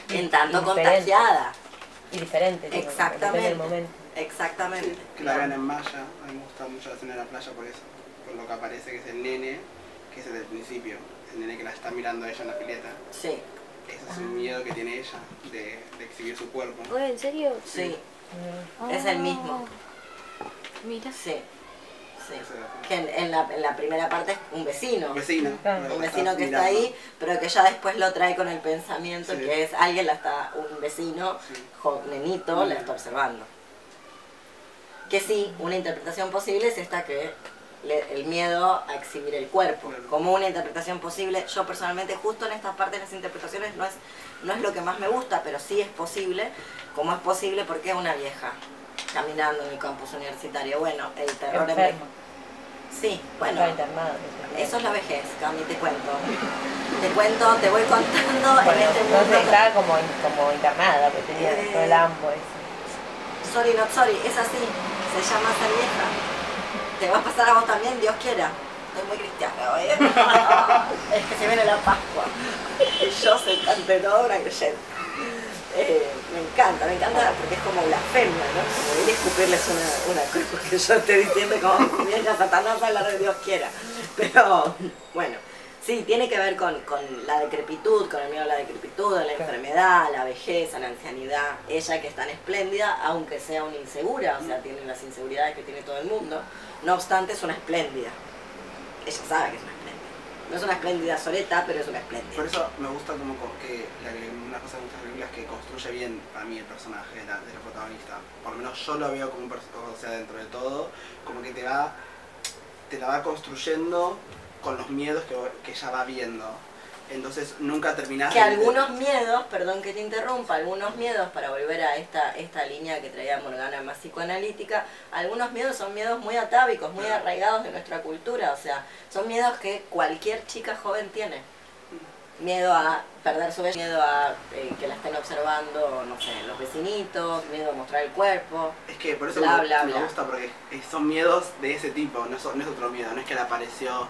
en tanto contagiada. Y diferente. tipo, Exactamente. del momento. Exactamente. Que la vean en malla, a mí me gusta mucho la escena de la playa por eso, por lo que aparece que es el nene, que es el del principio, el nene que la está mirando a ella en la pileta. Sí, es un miedo que tiene ella de, de exhibir su cuerpo. Oye, ¿En serio? sí, es el mismo. Mira. Sí, sí. Que en, en la, en la primera parte es un vecino. Un vecino. Un vecino que está ahí, pero que ya después lo trae con el pensamiento Sí. que es alguien la está, un vecino, Sí. jo- nenito, la está observando. Que sí, una interpretación posible es esta que le- el miedo a exhibir el cuerpo. Como una interpretación posible, yo personalmente justo en esta parte de las interpretaciones no es, no es lo que más me gusta, pero sí es posible, como es posible porque es una vieja caminando en el campus universitario. Bueno, el terror en- Enfermo. Sí, bueno, internado. eso es la vejez, Cami, te cuento. Te cuento, te voy contando en Bueno, este mundo. entonces estaba como, como internada, porque tenía Eh, todo el ambo ese. Sorry, not sorry, es así. Se llama ser vieja. Te va a pasar a vos también, Dios quiera. Estoy muy cristiana hoy. ¿eh? es que se viene la Pascua. Y yo soy ante todo una creyente. Eh, me encanta, me encanta porque es como blasfemia, ¿no? Como ir a escupirles una, una cosa que yo esté diciendo como vieja Satanás hablar de Dios quiera. Pero bueno, sí, tiene que ver con, con la decrepitud, con el miedo a la decrepitud, a la enfermedad, a la vejez, a la ancianidad. Ella que es tan espléndida, aunque sea una insegura, o sea, tiene las inseguridades que tiene todo el mundo, no obstante es una espléndida. Ella sabe que es una espléndida. No es una espléndida soleta, pero es una espléndida. Por eso me gusta como co- que una cosa de la película es que construye bien para mí el personaje de la, de la protagonista. Por lo menos yo lo veo como un personaje, o sea, dentro de todo, como que te va, te la va construyendo con los miedos que, que ella va viendo. Entonces nunca terminás Que de- algunos miedos, perdón que te interrumpa, algunos miedos, para volver a esta, esta línea que traía Morgana más psicoanalítica, algunos miedos son miedos muy atávicos, muy arraigados de nuestra cultura, o sea, son miedos que cualquier chica joven tiene. Miedo a perder su vez, miedo a eh, que la estén observando, no sé, los vecinitos, miedo a mostrar el cuerpo. Es que por eso Bla, me, bla, me bla. gusta, porque son miedos de ese tipo, no, son- no es otro miedo, no es que le apareció,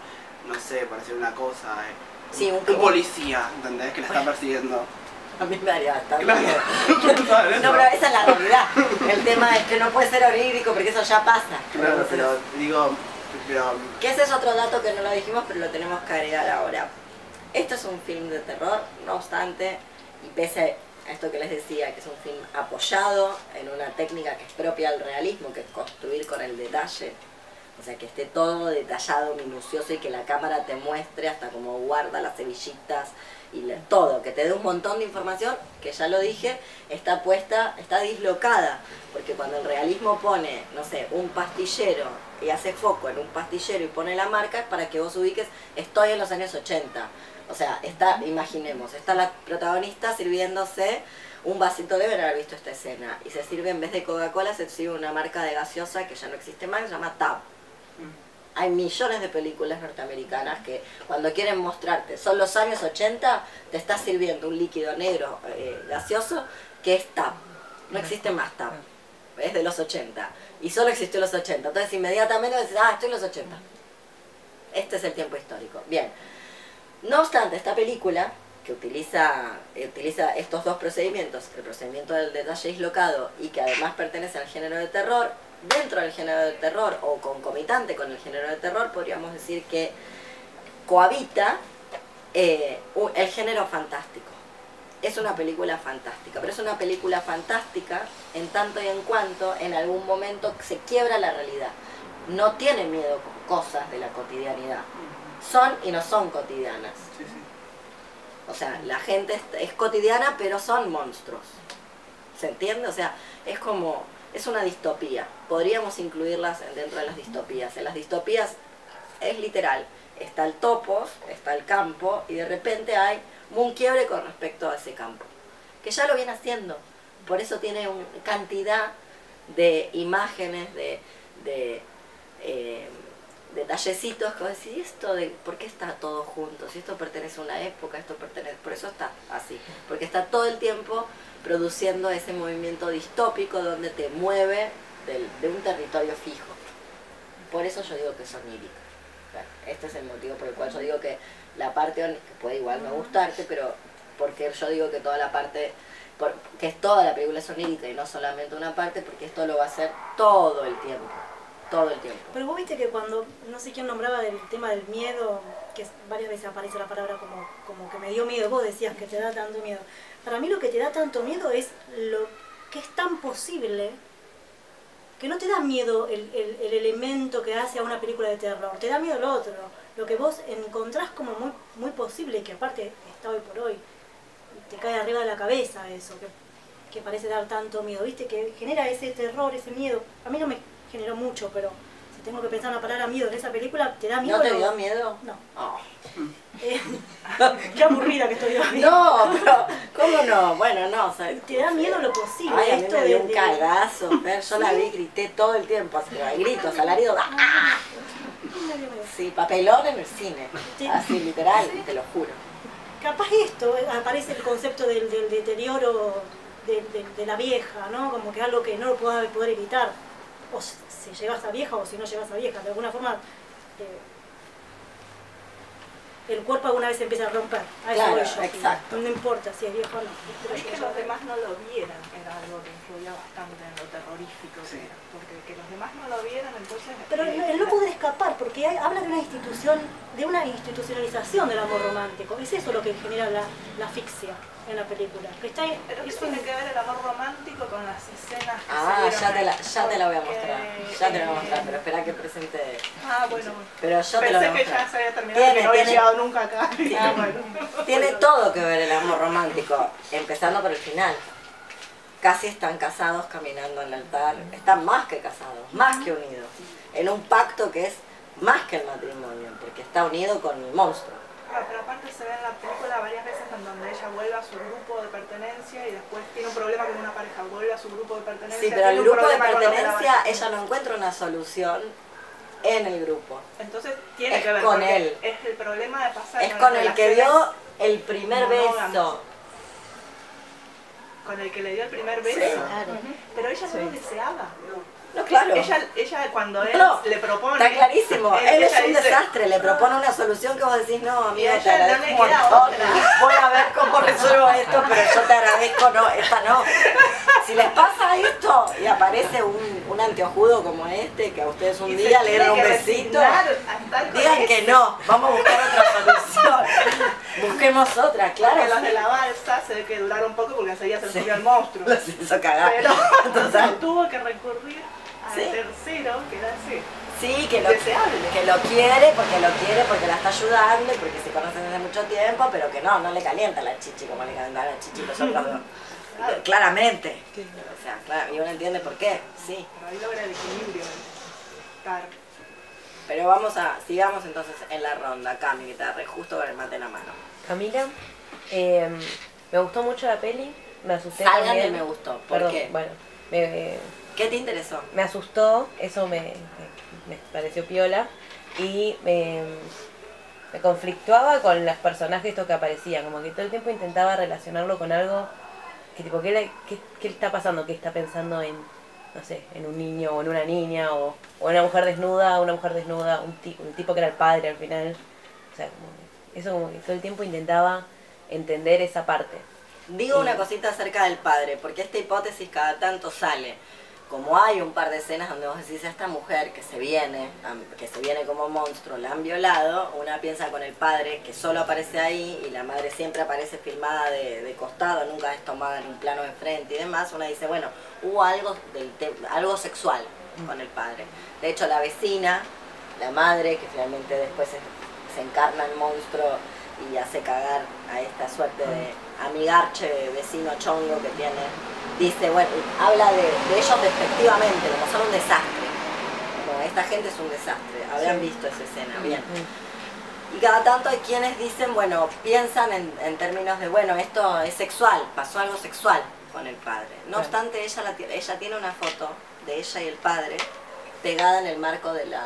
no sé, pareció una cosa. eh, Sí, un- un policía, ¿entendés? Que la está persiguiendo. A mí me haría bastante Claro. No, pero esa es la realidad. El tema es que no puede ser onírico porque eso ya pasa. Claro, pero digo, pero Que ese es otro dato que no lo dijimos, pero lo tenemos que agregar ahora. Esto es un film de terror, no obstante, y pese a esto que les decía, que es un film apoyado en una técnica que es propia del realismo, que es construir con el detalle, o sea, que esté todo detallado, minucioso y que la cámara te muestre hasta cómo guarda las cebillitas y le- todo, que te dé un montón de información, que ya lo dije, está puesta, está dislocada, porque cuando el realismo pone, no sé, un pastillero y hace foco en un pastillero y pone la marca, es para que vos ubiques, estoy en los años 80. O sea, está, imaginemos, está la protagonista sirviéndose un vasito, deben haber visto esta escena, y se sirve en vez de Coca-Cola, se sirve una marca de gaseosa que ya no existe más, se llama Tab. Hay millones de películas norteamericanas que cuando quieren mostrarte, son los años 80, te está sirviendo un líquido negro eh, gaseoso que es TAP. No existe más TAP. Es de los 80. Y solo existió en los 80. Entonces inmediatamente dices, ah, estoy en los 80. Este es el tiempo histórico. Bien. No obstante, esta película, que utiliza, eh, utiliza estos dos procedimientos, el procedimiento del detalle dislocado y que además pertenece al género de terror, dentro del género de terror o concomitante con el género de terror, podríamos decir que cohabita eh, el género fantástico. Es una película fantástica, pero es una película fantástica en tanto y en cuanto en algún momento se quiebra la realidad. No tiene miedo cosas de la cotidianidad. Son y no son cotidianas. sí, sí. O sea, la gente es, es cotidiana, pero son monstruos. ¿Se entiende? O sea, es como, es una distopía. Podríamos incluirlas en- dentro de las distopías. En las distopías es literal. Está el topos, está el campo, y de repente hay un quiebre con respecto a ese campo. Que ya lo viene haciendo. Por eso tiene una cantidad de imágenes, de, de eh, detallecitos que decís, "¿Y esto de por qué está todo junto? Si esto pertenece a una época, esto pertenece, por eso está así, porque está todo el tiempo produciendo ese movimiento distópico donde te mueve del- de un territorio fijo. Por eso yo digo que es onírica. Claro, Este es el motivo por el cual yo digo que la parte, on- que puede igual no gustarte, pero porque yo digo que toda la parte, que es toda la película es onírica y no solamente una parte, porque esto lo va a hacer todo el tiempo, todo el tiempo. Pero vos viste que cuando, no sé quién nombraba del tema del miedo, que varias veces aparece la palabra como, como que me dio miedo, vos decías que te da tanto miedo. Para mí lo que te da tanto miedo es lo que es tan posible que no te da miedo el, el- el elemento que hace a una película de terror, te da miedo lo otro, lo que vos encontrás como muy, muy posible que aparte está hoy por hoy, te cae arriba de la cabeza eso, que parece dar tanto miedo, viste, que genera ese terror, ese miedo. A mí no me generó mucho, pero si tengo que pensar una palabra miedo en esa película, ¿te da miedo? ¿No te dio miedo? No. Oh. Eh, qué aburrida que estoy hoy. No, pero ¿cómo no? Bueno, no, sea, Te da miedo lo posible, Ay, a mí esto me dio de- un de- cagazo, Fer, yo la vi, grité todo el tiempo, así que gritos, alaridos, ¡ah! Sí, papelón en el cine, Sí. así literal, te lo juro. Capaz esto, eh, aparece el concepto del, del deterioro de, de- de la vieja, ¿no? Como que algo que no lo puedas poder evitar. O si si llegas a vieja o si no llegas a vieja. De alguna forma, eh, el cuerpo alguna vez empieza a romper. A eso Claro, voy yo. exacto. No importa si es viejo o no. Pero Es que los demás no lo vieran, era algo que influía bastante en lo terrorífico Sí. que era. Porque que los demás no lo vieran, entonces... Pero eh, el, el no poder escapar, porque hay- habla de una institución, de una institucionalización del amor romántico. Es eso lo que genera la, la asfixia en la película. Que está, Pero ¿qué tiene un- que ver el amor romántico con las escenas que Ah, ya te, la, ya te la voy a mostrar, ya te la voy a mostrar, pero espera que presente... Ah, bueno. Pero yo te la voy a Pensé que ya mostrar. se había terminado Tiene, que no había tiene- llegado nunca acá. Ah, bueno. Tiene todo que ver el amor romántico, empezando por el final. Casi están casados caminando en el altar, están más que casados, más que unidos, en un pacto que es más que el matrimonio, porque porque está unido con el monstruo. Claro, pero aparte se ve en la película varias veces en donde ella vuelve a su grupo de pertenencia y después tiene un problema con una pareja, vuelve a su grupo de pertenencia. Sí, pero el grupo de pertenencia, ella no encuentra una solución en el grupo. Entonces tiene es que ver con él. Es el problema de pasar Es con el que dio el primer monógamas. beso. Con el que le dio el primer beso. Sí. Claro. Pero ella no lo deseaba. No, claro. Ella, ella cuando él No, le propone. Está clarísimo, él- él es un dice, desastre, le propone una solución que vos decís, no, amigo, te no agradezco un voy a ver cómo resuelvo esto, pero yo te agradezco, no, esta no. Si les pasa esto y aparece un, un anteojudo como este, que a ustedes un y día le dieron un besito, digan que no, vamos a buscar otra solución, busquemos otra, claro. Porque los sí. de la balsa se ve que duraron poco porque enseguida se subió el monstruo. Los hizo cagar. Pero entonces tuvo que recurrir al Sí. tercero, que era ese. Sí, que lo, Deseable. que lo quiere, porque lo quiere, porque la está ayudando y porque se conocen desde mucho tiempo, pero que no, no le calienta la chichi como le calienta la chichi los otros dos. Claro. Claramente. O sea, claro, y uno entiende por qué, sí. Pero ahí logra el equilibrio. Estar. Pero vamos a, sigamos entonces en la ronda. Cami, que te agarré justo con el mate en la mano. Camila, eh, me gustó mucho la peli, me asusté Salgan de me gustó. ¿Por Perdón, qué? Bueno, me, ¿Qué te interesó? me asustó, eso me, me- pareció piola y me, me conflictuaba con los personajes estos que aparecían, como que todo el tiempo intentaba relacionarlo con algo que tipo, ¿qué, le- qué, qué está pasando? ¿Qué está pensando en, no sé, en un niño o en una niña o, o en una mujer desnuda, una mujer desnuda, un, ti- un tipo que era el padre al final? O sea, como que eso como que todo el tiempo intentaba entender esa parte. Digo una cosita acerca del padre, porque esta hipótesis cada tanto sale. Como hay un par de escenas donde vos decís a esta mujer que se viene, que se viene como monstruo, la han violado, una piensa con el padre que solo aparece ahí y la madre siempre aparece filmada de, de costado, nunca es tomada en un plano de frente y demás, una dice, bueno, hubo algo, del algo sexual con el padre. De hecho, la vecina, la madre, que finalmente después se, se encarna en monstruo y hace cagar a esta suerte de amigarche vecino chongo que tiene, dice, bueno, habla de, de ellos despectivamente, como son un desastre. Como esta gente es un desastre, habrán visto esa escena, bien. Y cada tanto hay quienes dicen, bueno, piensan en, en términos de, bueno, esto es sexual, pasó algo sexual con el padre. No obstante, ella, la, ella tiene una foto de ella y el padre pegada en el marco de la,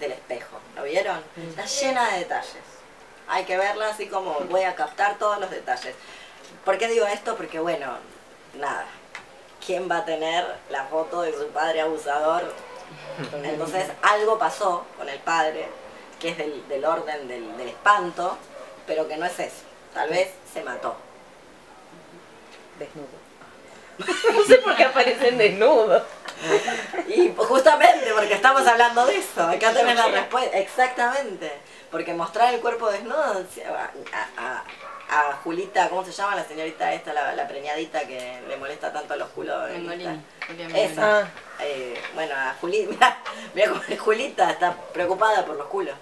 del espejo. ¿Lo vieron? Está llena de detalles. Hay que verla así como voy a captar todos los detalles. ¿Por qué digo esto? Porque bueno, nada. ¿Quién va a tener la foto de su padre abusador? Entonces algo pasó con el padre, que es del, del orden del, del espanto, pero que no es eso. Tal vez se mató. Desnudo. no sé por qué aparecen desnudos. Y justamente porque estamos hablando de eso, acá tenés la respuesta. Exactamente. Porque mostrar el cuerpo desnudo a, a- a Julita, ¿cómo se llama la señorita esta, la, la preñadita que le molesta tanto a los culos? Mengolini. Esa. Ah. Eh, bueno, a Julita, mira, mira cómo es Julita está preocupada por los culos.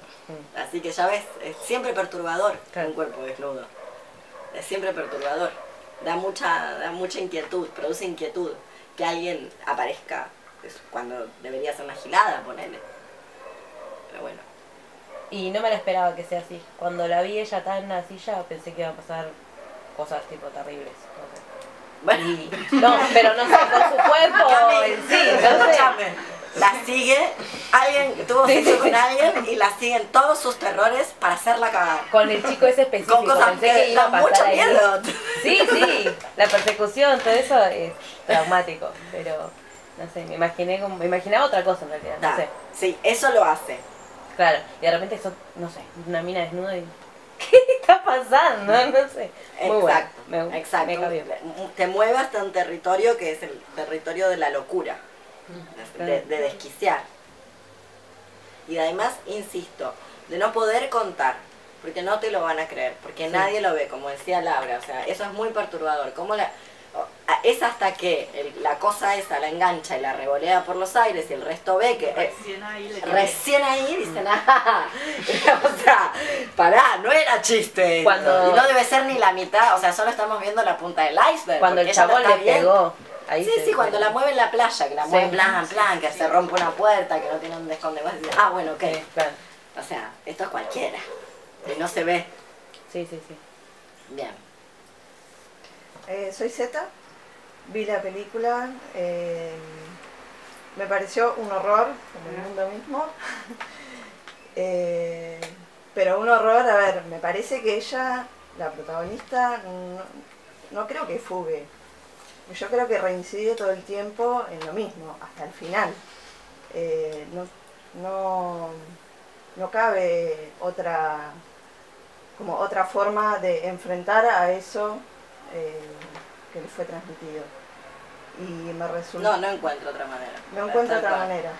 Así que ya ves, es siempre perturbador Claro. un cuerpo desnudo. Es siempre perturbador. Da mucha, da mucha inquietud, produce inquietud que alguien aparezca es cuando debería ser una gilada, ponele. Pero bueno. Y no me la esperaba que sea así. Cuando la vi ella tan en la silla, pensé que iba a pasar cosas tipo terribles. no sé. Bueno, Y- no, pero no sé, con su cuerpo en sí, no sé. La sigue, alguien tuvo Sí, sexo sí, con sí. alguien y la siguen todos sus terrores para hacerla cagar. Con el chico ese específico, Con cosas pensé que que iba a dan pasar mucho ahí. miedo. Sí, sí, la persecución, todo eso es traumático, pero no sé, me imaginé como, me imaginaba otra cosa en realidad, no Da, sé. Sí, eso lo hace. Claro, y de repente eso, no sé, una mina desnuda y ¿qué está pasando? No sé. Muy bueno, Exacto, me, exacto. me. Te mueve hasta un territorio que es el territorio de la locura, de, de desquiciar. Y además, insisto, de no poder contar, porque no te lo van a creer, porque nadie lo ve, como decía Laura, o sea, eso es muy perturbador. ¿Cómo la, es hasta que el- la cosa esa la engancha y la revolea por los aires y el resto ve que... eh, Recién ahí le Recién ahí dicen, ah, o sea, pará, no era chiste. Cuando- Y no debe ser ni la mitad, o sea, solo estamos viendo la punta del iceberg. Cuando el chabón le bien. pegó, ahí Sí, sí, cuando la mueve en la playa, que la Sí. mueve plan, plan, que se rompe una puerta, que no tiene dónde esconder. Ah, bueno, ok. Sí, claro. O sea, Esto es cualquiera. Y no se ve. Sí, sí, sí. Bien. Eh, soy Z, vi la película, eh, me pareció un horror, como el mundo mismo. Eh, pero un horror, a ver, me parece que ella, la protagonista, no, creo que fugue. Yo creo que reincide todo el tiempo en lo mismo, hasta el final. No, no, no cabe otra como otra forma de enfrentar a eso eh, que le fue transmitido. Y me resulta... No, no encuentro otra manera. No encuentro otra cual. manera.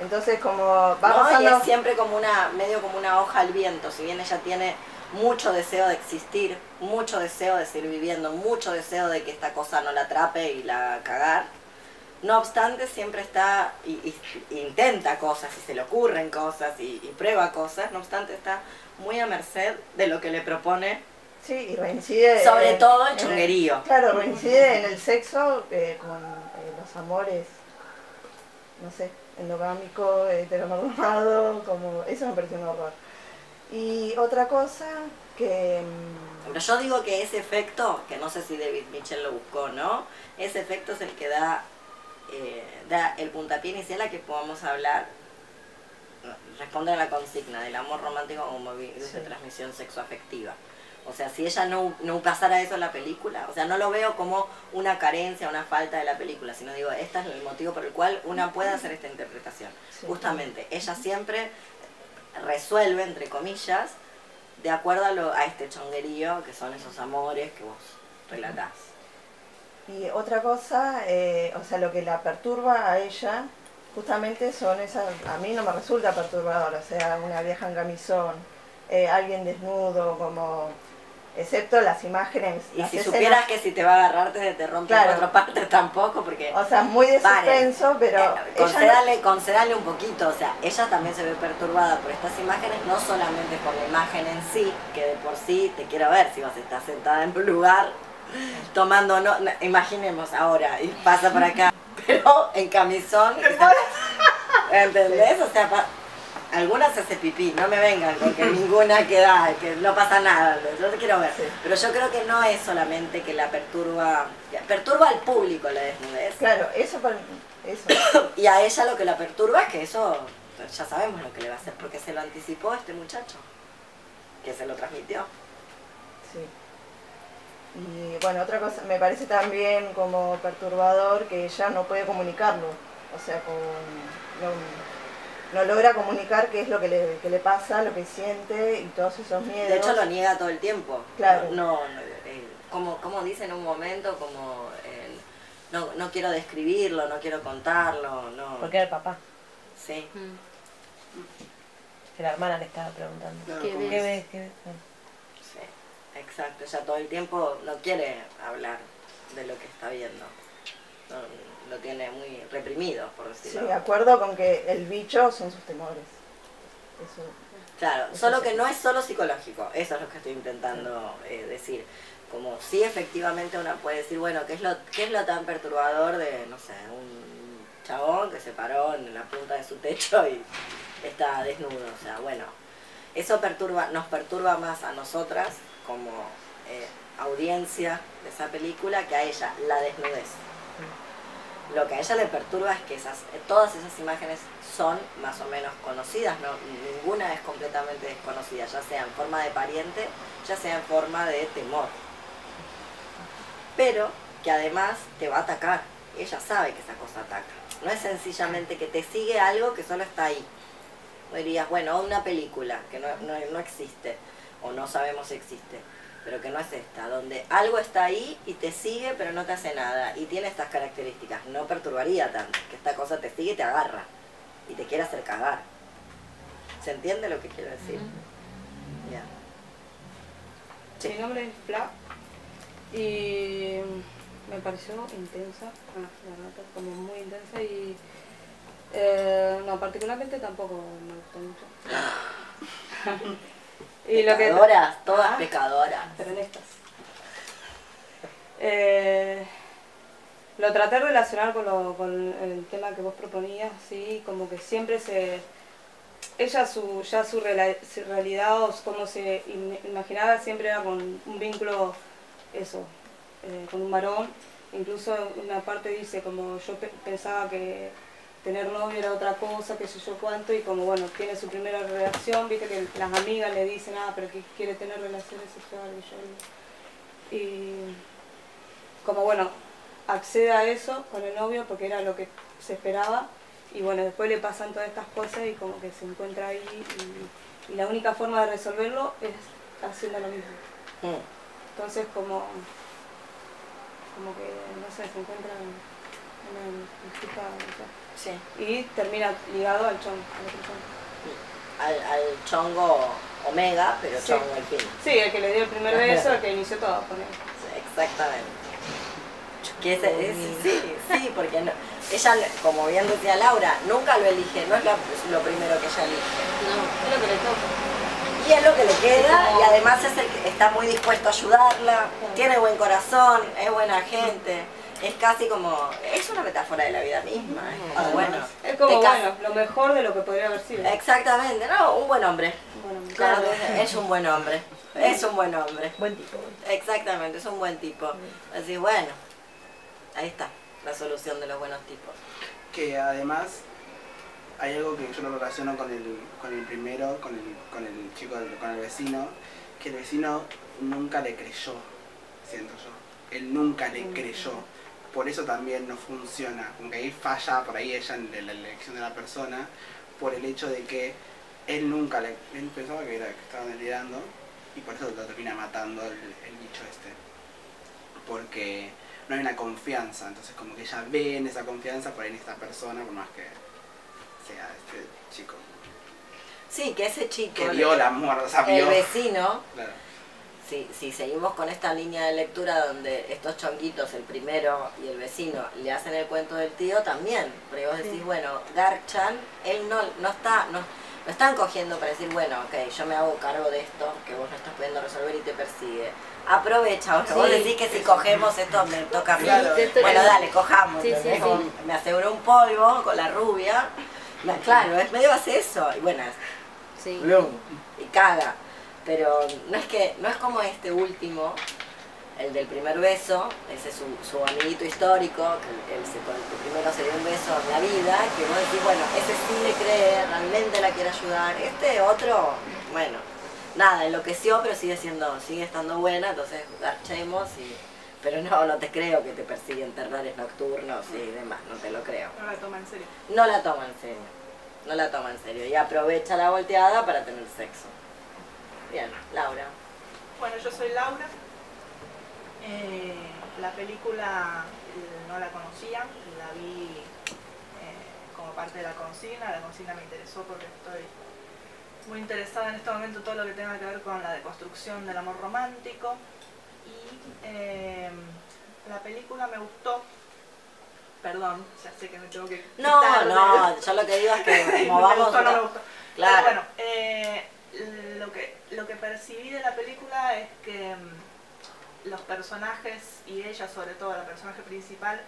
Entonces como va No, y pasando... es siempre como una, medio como una hoja al viento, si bien ella tiene mucho deseo de existir, mucho deseo de seguir viviendo, mucho deseo de que esta cosa no la atrape y la cagar. No obstante, siempre está y, y- intenta cosas y se le ocurren cosas y, y prueba cosas, no obstante está muy a merced de lo que le propone, Sí, y reincide... sobre en- todo el en chonguerío. Claro, reincide en el sexo eh, con eh, los amores, no sé, endogámico, heteronormado, como... Eso me pareció un horror. Y otra cosa que... mm, Pero yo digo que ese efecto, que no sé si David Mitchell lo buscó, ¿no? Ese efecto es el que da, eh, da el puntapié inicial a que podamos hablar, responde a la consigna del amor romántico como virus de Sí. transmisión sexoafectiva. O sea, si ella no, no pasara eso en la película, o sea, no lo veo como una carencia, una falta de la película, sino digo, este es el motivo por el cual una puede hacer esta interpretación. Sí. Justamente, ella siempre resuelve, entre comillas, de acuerdo a, lo, a este chonguerío que son esos amores que vos relatás. Y otra cosa, eh, o sea, lo que la perturba a ella, justamente son esas, a mí no me resulta perturbador, o sea, una vieja en camisón, eh, alguien desnudo, como, excepto las imágenes. Y las si escenas- supieras que si te va a agarrarte te, te rompe Claro. en otra parte tampoco, porque... O sea, muy de suspenso, pero Eh, no- concédale, concédale un poquito, o sea, ella también se ve perturbada por estas imágenes, no solamente por la imagen en sí, que de por sí te quiero ver si vas a estar sentada en un lugar tomando, no, no, imaginemos ahora, y pasa por acá, pero en camisón, ¿entendés? O sea, algunas hace pipí, no me vengan con que ninguna queda, que no pasa nada, yo te quiero ver, Sí. pero yo creo que no es solamente que la perturba, perturba al público la desnudez, Claro, eso, por- eso. y a ella lo que la perturba es que eso, ya sabemos lo que le va a hacer, porque se lo anticipó este muchacho, que se lo transmitió. Sí. Y bueno, otra cosa, me parece también como perturbador que ella no puede comunicarlo. O sea, con, no, no logra comunicar qué es lo que le, que le pasa, lo que siente y todos esos miedos. De hecho lo niega todo el tiempo. Claro. No, no, eh, como, como dice en un momento, como eh, no, no quiero describirlo, no quiero contarlo, no. Porque era el papá, Sí. que la hermana le estaba preguntando. ¿Qué ¿Qué ves? ¿Qué ves? Sí, exacto. Ella todo el tiempo no quiere hablar de lo que está viendo. No, lo tiene muy reprimido, por Sí, decirlo. de acuerdo con que el bicho son sus temores. Eso. Claro, Eso solo sí. que no es solo psicológico, eso es lo que estoy intentando eh, decir. Como sí efectivamente una puede decir, bueno, ¿qué es, lo, ¿qué es lo tan perturbador de, no sé, un chabón que se paró en la punta de su techo y está desnudo? O sea, bueno, eso perturba, nos perturba más a nosotras como eh, audiencia de esa película que a ella, la desnudez. Lo que a ella le perturba es que esas, todas esas imágenes son más o menos conocidas, no, ninguna es completamente desconocida, ya sea en forma de pariente, ya sea en forma de temor. Pero que además te va a atacar, ella sabe que esa cosa ataca. No es sencillamente que te sigue algo que solo está ahí. No dirías, bueno, una película que no, no, no existe, o no sabemos si existe, pero que no es esta, donde algo está ahí y te sigue pero no te hace nada, y tiene estas características, no perturbaría tanto, que esta cosa te sigue y te agarra, y te quiere hacer cagar. ¿Se entiende lo que quiero decir? Ya. Sí. Mi nombre es Fla y me pareció intensa, ah, la nota como muy intensa y eh, no, particularmente tampoco me gustó mucho. y lo que Pecadoras, todas Ah, pecadoras. pero en estas. Eh, lo traté de relacionar con, lo- con el tema que vos proponías, sí, como que siempre se, ella su, ya su, rela- su realidad o cómo se im- imaginaba siempre era con un vínculo, eso, eh, con un varón. Incluso una parte dice como yo pe- pensaba que tener novio era otra cosa, que sé yo cuánto, y como bueno, tiene su primera relación, viste que las amigas le dicen, ah, pero que quiere tener relaciones sexuales. Y, yo- y como bueno, accede a eso con el novio porque era lo que se esperaba y bueno, después le pasan todas estas cosas y como que se encuentra ahí y, y la única forma de resolverlo es haciendo lo mismo. Mm. Entonces como, como que, no sé, se encuentra en una disputa, no sé. Sí. y termina ligado al chon, al. Al, chongo omega, pero Sí. chongo al fin. Sí, el que le dio el primer beso, el que inició todo Exactamente. Que ese- es- sí, sí, porque no- ella, como bien decía Laura, nunca lo elige, no es lo primero que ella elige. No, es lo que le toca. Y es lo que le queda y además es el que está muy dispuesto a ayudarla, tiene buen corazón, es buena gente. Es casi como, es una metáfora de la vida misma. es como, bueno, Es como, bueno, lo mejor de lo que podría haber sido. Exactamente, no, un buen hombre. Bueno, Claro, claro. es un buen hombre. Es un buen hombre. Buen tipo. Exactamente, es un buen tipo. Así, bueno, ahí está, la solución de los buenos tipos. Que además hay algo que yo lo relaciono con el, con el primero, con el, con el chico, del- con el vecino, que el vecino nunca le creyó, siento yo. Él nunca le creyó. Por eso también no funciona. Como que ahí falla por ahí ella en la elección de la persona, por el hecho de que él nunca le. Él pensaba que, era, que estaba delirando y por eso lo termina matando el, el bicho este. Porque no hay una confianza, entonces como que ella ve en esa confianza por ahí en esta persona, por más que sea este chico. Sí, que ese chico, Que vio la muerte, o sea, el vecino, Claro. Si, si seguimos con esta línea de lectura donde estos chonguitos, el primero y el vecino, le hacen el cuento del tío también. Porque vos decís, bueno, Garchan, él no, no está, no, no están cogiendo para decir, bueno, ok, yo me hago cargo de esto, que vos no estás pudiendo resolver y te persigue. Aprovecha, o sea, vos Sí. decís que si cogemos esto me toca a mí. Bueno, dale, cojamos. Sí, sí, sí. Me aseguró un polvo con la rubia. Claro, es medio hace eso. Y bueno, Sí. Blum, y caga. Pero no es que, no es como este último, el del primer beso, ese es su, su amiguito histórico, que con el que primero se dio un beso en la vida, que vos decís, bueno, ese sí le cree, realmente la quiere ayudar. Este otro, bueno, nada, enloqueció, pero sigue siendo, sigue estando buena, entonces garchemos y. Pero no, no te creo que te persiguen terrores nocturnos y demás, no te lo creo. No la toma en serio. No la toma en serio. No la toma en serio. Y aprovecha la volteada para tener sexo. Bien, Laura. Bueno, yo soy Laura. Eh, la película no la conocía, la vi eh, como parte de la consigna. La consigna me interesó porque estoy muy interesada en este momento en todo lo que tenga que ver con la deconstrucción del amor romántico. Y eh, la película me gustó. Perdón, ya sé que me tengo que. No, no, yo lo que digo es que como me vamos. gustó, no me gustó. Claro. Pero bueno, eh, lo, que, lo que percibí de la película es que mm, los personajes, y ella sobre todo, la personaje principal,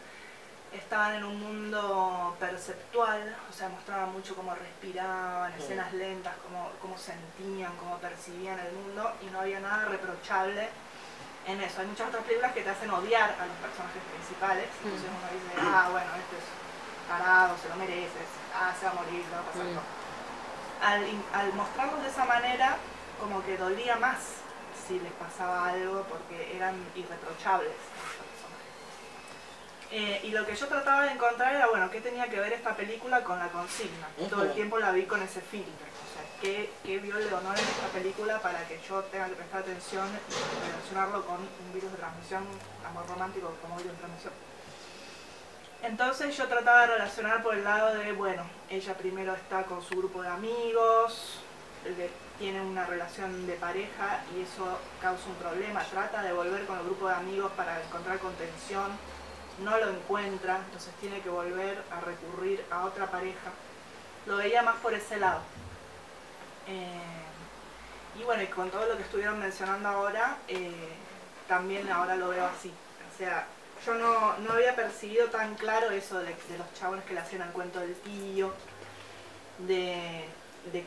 estaban en un mundo perceptual, o sea, mostraban mucho cómo respiraban, Mm. escenas lentas, cómo, cómo sentían, cómo percibían el mundo, y no había nada reprochable en eso. Hay muchas otras películas que te hacen odiar a los personajes principales, entonces uno dice, ah, bueno, este es tarado, se lo mereces, ah, se va a morir, va a pasar Mm. todo. Al, al mostrarlos de esa manera, como que dolía más si les pasaba algo porque eran irreprochables. Eh, y lo que yo trataba de encontrar era, bueno, ¿qué tenía que ver esta película con la consigna? Todo el tiempo la vi con ese filtro. O sea, ¿qué, qué vio Leonor en esta película para que yo tenga que prestar atención y relacionarlo con un virus de transmisión, amor romántico como virus de transmisión? Entonces yo trataba de relacionar por el lado de, bueno, ella primero está con su grupo de amigos, tiene una relación de pareja y eso causa un problema, trata de volver con el grupo de amigos para encontrar contención, no lo encuentra, entonces tiene que volver a recurrir a otra pareja. Lo veía más por ese lado. Eh, y bueno, con todo lo que estuvieron mencionando ahora, eh, también ahora lo veo así. O sea, yo no, no había percibido tan claro eso de, los chabones que le hacían el cuento del tío, de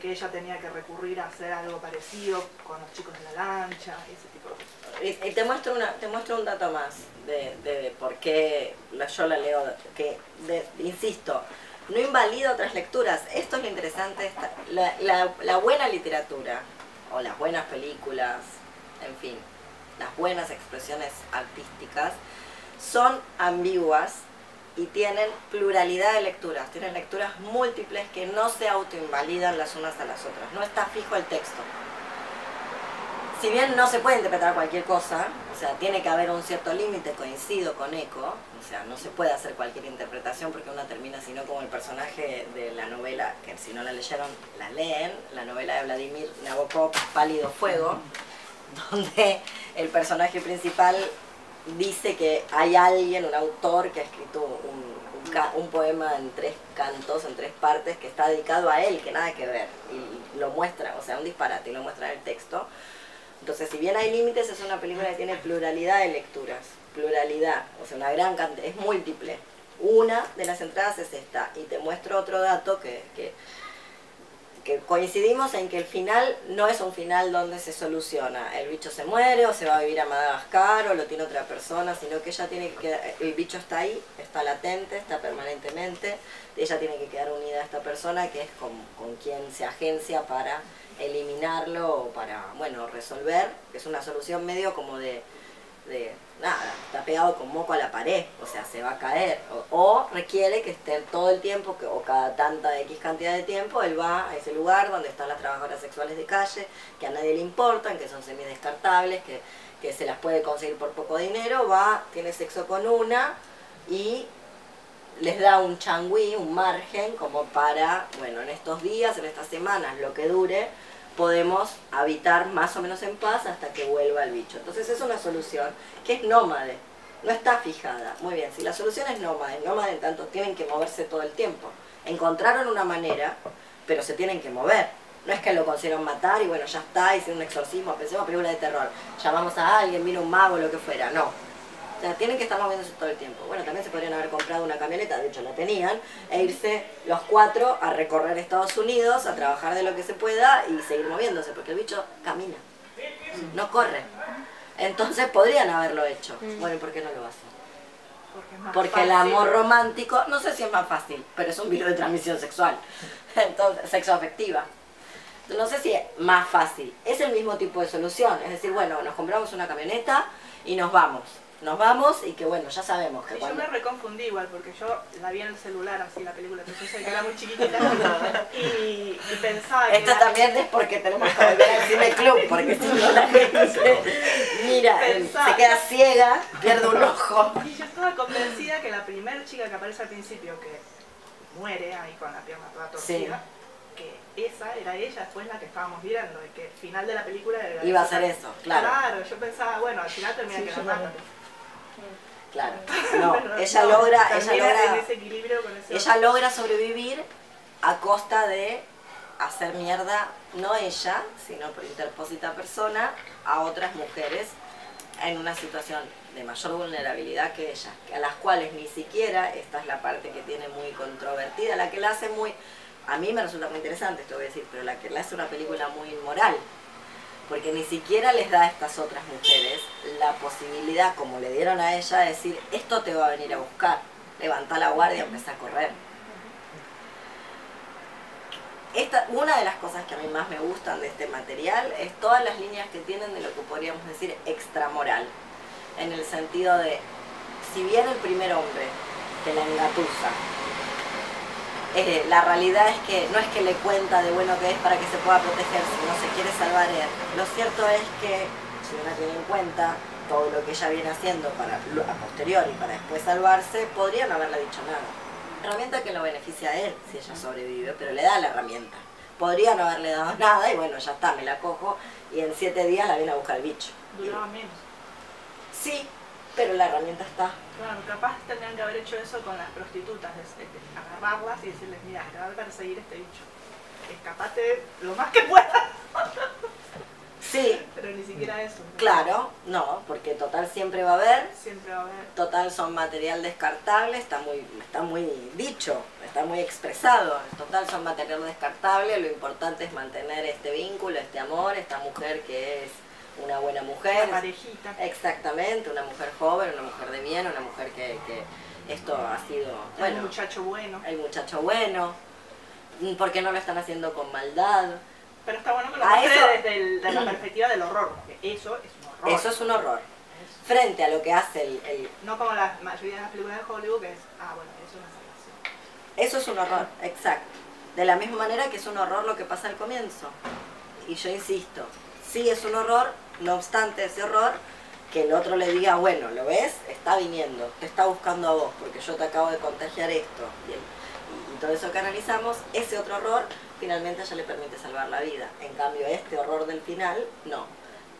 que ella tenía que recurrir a hacer algo parecido con los chicos de la lancha, ese tipo de cosas. Y, te muestro una, te muestro un dato más de, de por qué yo la leo, que insisto, no invalida otras lecturas. Esto es lo interesante, la buena literatura, o las buenas películas, en fin, las buenas expresiones artísticas, son ambiguas y tienen pluralidad de lecturas, tienen lecturas múltiples que no se autoinvalidan las unas a las otras, no está fijo el texto. Si bien no se puede interpretar cualquier cosa, o sea, tiene que haber un cierto límite, coincido con Eco, o sea, no se puede hacer cualquier interpretación porque una termina sino como el personaje de la novela, que si no la leyeron, la leen, la novela de Vladimir Nabokov, Pálido Fuego, donde el personaje principal dice que hay alguien, un autor, que ha escrito un, un poema en tres cantos, en tres partes, que está dedicado a él, que nada que ver, y lo muestra, o sea, un disparate, y lo muestra en el texto. Entonces, si bien hay límites, es una película que tiene pluralidad de lecturas, pluralidad, o sea, una gran cantidad, es múltiple. Una de las entradas es esta, y te muestro otro dato que, que, coincidimos en que el final no es un final donde se soluciona, el bicho se muere o se va a vivir a Madagascar o lo tiene otra persona, sino que ella tiene que el bicho está ahí, está latente, está permanentemente, ella tiene que quedar unida a esta persona que es con, con quien se agencia para eliminarlo o para, bueno, resolver, es una solución medio como de nada, está pegado con moco a la pared, o sea, se va a caer, o, o requiere que esté todo el tiempo, que, o cada tanta X cantidad de tiempo, él va a ese lugar donde están las trabajadoras sexuales de calle, que a nadie le importan, que son semidescartables, que, que se las puede conseguir por poco dinero, va, tiene sexo con una y les da un changüí, un margen, como para, bueno, en estos días, en estas semanas, lo que dure, podemos habitar más o menos en paz hasta que vuelva el bicho. Entonces es una solución que es nómade, no está fijada. Muy bien, si la solución es nómade, nómade en tanto tienen que moverse todo el tiempo. Encontraron una manera, pero se tienen que mover. No es que lo consiguieron matar y bueno, ya está, hicieron un exorcismo, pensemos película de terror, llamamos a alguien, vino un mago, lo que fuera, no. O sea, tienen que estar moviéndose todo el tiempo. Bueno, también se podrían haber comprado una camioneta, de hecho la tenían, e irse los cuatro a recorrer Estados Unidos, a trabajar de lo que se pueda y seguir moviéndose, porque el bicho camina, no corre. Entonces podrían haberlo hecho. Bueno, ¿y por qué no lo hacen? Porque, es más Porque el amor romántico, no sé si es más fácil, pero es un virus de transmisión sexual, entonces, sexoafectiva. No sé si es más fácil, es el mismo tipo de solución, es decir, bueno, nos compramos una camioneta y nos vamos. Nos vamos y que bueno, ya sabemos que Sí, yo cuando... me reconfundí igual porque yo la vi en el celular así la película, entonces yo que era muy chiquitita y, y pensaba que Esto la- también es porque tenemos que volver al cine club, porque si no la gente, mira, eh, Pensaba. se queda ciega, pierde un ojo. Y yo estaba convencida que la primera chica que aparece al principio, que muere ahí con la pierna toda torcida, que esa era ella después la que estábamos viendo, y que el final de la película era Iba a ser eso, claro. Claro, yo pensaba, bueno, al final termina Sí, que yo la matan. Claro, no, Bueno, ella no, logra, ella logra... en ese equilibrio con ese Ella otro. logra sobrevivir a costa de hacer mierda, no ella, sino por interpósita persona, a otras mujeres en una situación de mayor vulnerabilidad que ella, a las cuales ni siquiera, esta es la parte que tiene muy controvertida, la que la hace muy, a mí me resulta muy interesante esto voy a decir, pero la que la hace una película muy inmoral, porque ni siquiera les da a estas otras mujeres la posibilidad, como le dieron a ella, de decir, esto te va a venir a buscar, levanta la guardia, empieza a correr. Esta, una de las cosas que a mí más me gustan de este material es todas las líneas que tienen de lo que podríamos decir extramoral, en el sentido de, si bien el primer hombre que la engatusa, eh, la realidad es que no es que le cuenta de bueno que es para que se pueda proteger, sino se quiere salvar él. Lo cierto es que, si uno tiene en cuenta todo lo que ella viene haciendo para a posteriori para después salvarse, podría no haberle dicho nada. Herramienta que lo beneficia a él si ella sobrevive, pero le da la herramienta. Podría no haberle dado nada y bueno, ya está, me la cojo y en siete días la viene a buscar el bicho. Duraba menos. Sí, pero la herramienta está. Claro, capaz tendrían que haber hecho eso con las prostitutas, es- es- agarrarlas y decirles, mira, te va a perseguir este bicho. Escapate lo más que puedas. Sí, Pero ni siquiera eso. ¿no? claro, no, porque total siempre va a haber Siempre va a haber. total son material descartable, está muy, está muy dicho, está muy expresado. Total son material descartable, lo importante es mantener este vínculo, este amor, esta mujer que es una buena mujer. Una parejita. Exactamente, una mujer joven, una mujer de bien, una mujer que, que esto ha sido, bueno, el muchacho bueno. el muchacho bueno, porque no lo están haciendo con maldad. Pero está bueno que lo muestre eso- desde el- de la perspectiva del horror, porque eso es un horror. Eso es un horror. Frente a lo que hace el, el- No como la mayoría de las películas de Hollywood, que es, ah, bueno, es una salvación. Eso es un horror, exacto. De la misma manera que es un horror lo que pasa al comienzo. Y yo insisto, sí es un horror, no obstante ese horror, que el otro le diga, bueno, ¿lo ves? Está viniendo, te está buscando a vos, porque yo te acabo de contagiar esto. Y, todo eso que analizamos, ese otro horror, finalmente ya le permite salvar la vida. En cambio, este horror del final, no.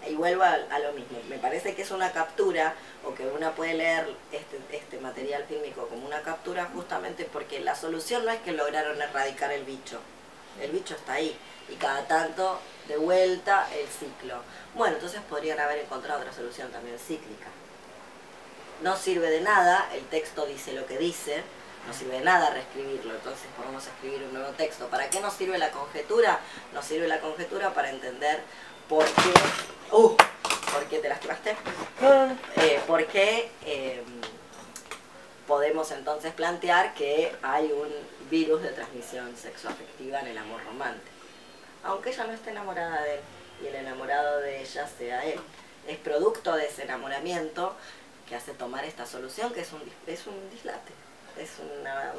Y vuelvo a, a lo mismo. Me parece que es una captura, o que una puede leer este, este material fílmico como una captura, justamente porque la solución no es que lograron erradicar el bicho. El bicho está ahí. Y cada tanto, de vuelta, el ciclo. Bueno, entonces podrían haber encontrado otra solución también cíclica. No sirve de nada, el texto dice lo que dice, no sirve de nada reescribirlo, entonces podemos escribir un nuevo texto. ¿Para qué nos sirve la conjetura? Nos sirve la conjetura para entender por qué... ¡Uh! ¿Por qué te lastimaste? Eh, por qué eh, podemos entonces plantear que hay un virus de transmisión sexoafectiva en el amor romántico. Aunque ella no esté enamorada de él y el enamorado de ella sea él. Es producto de ese enamoramiento que hace tomar esta solución que es un, es un dislate. Es, una,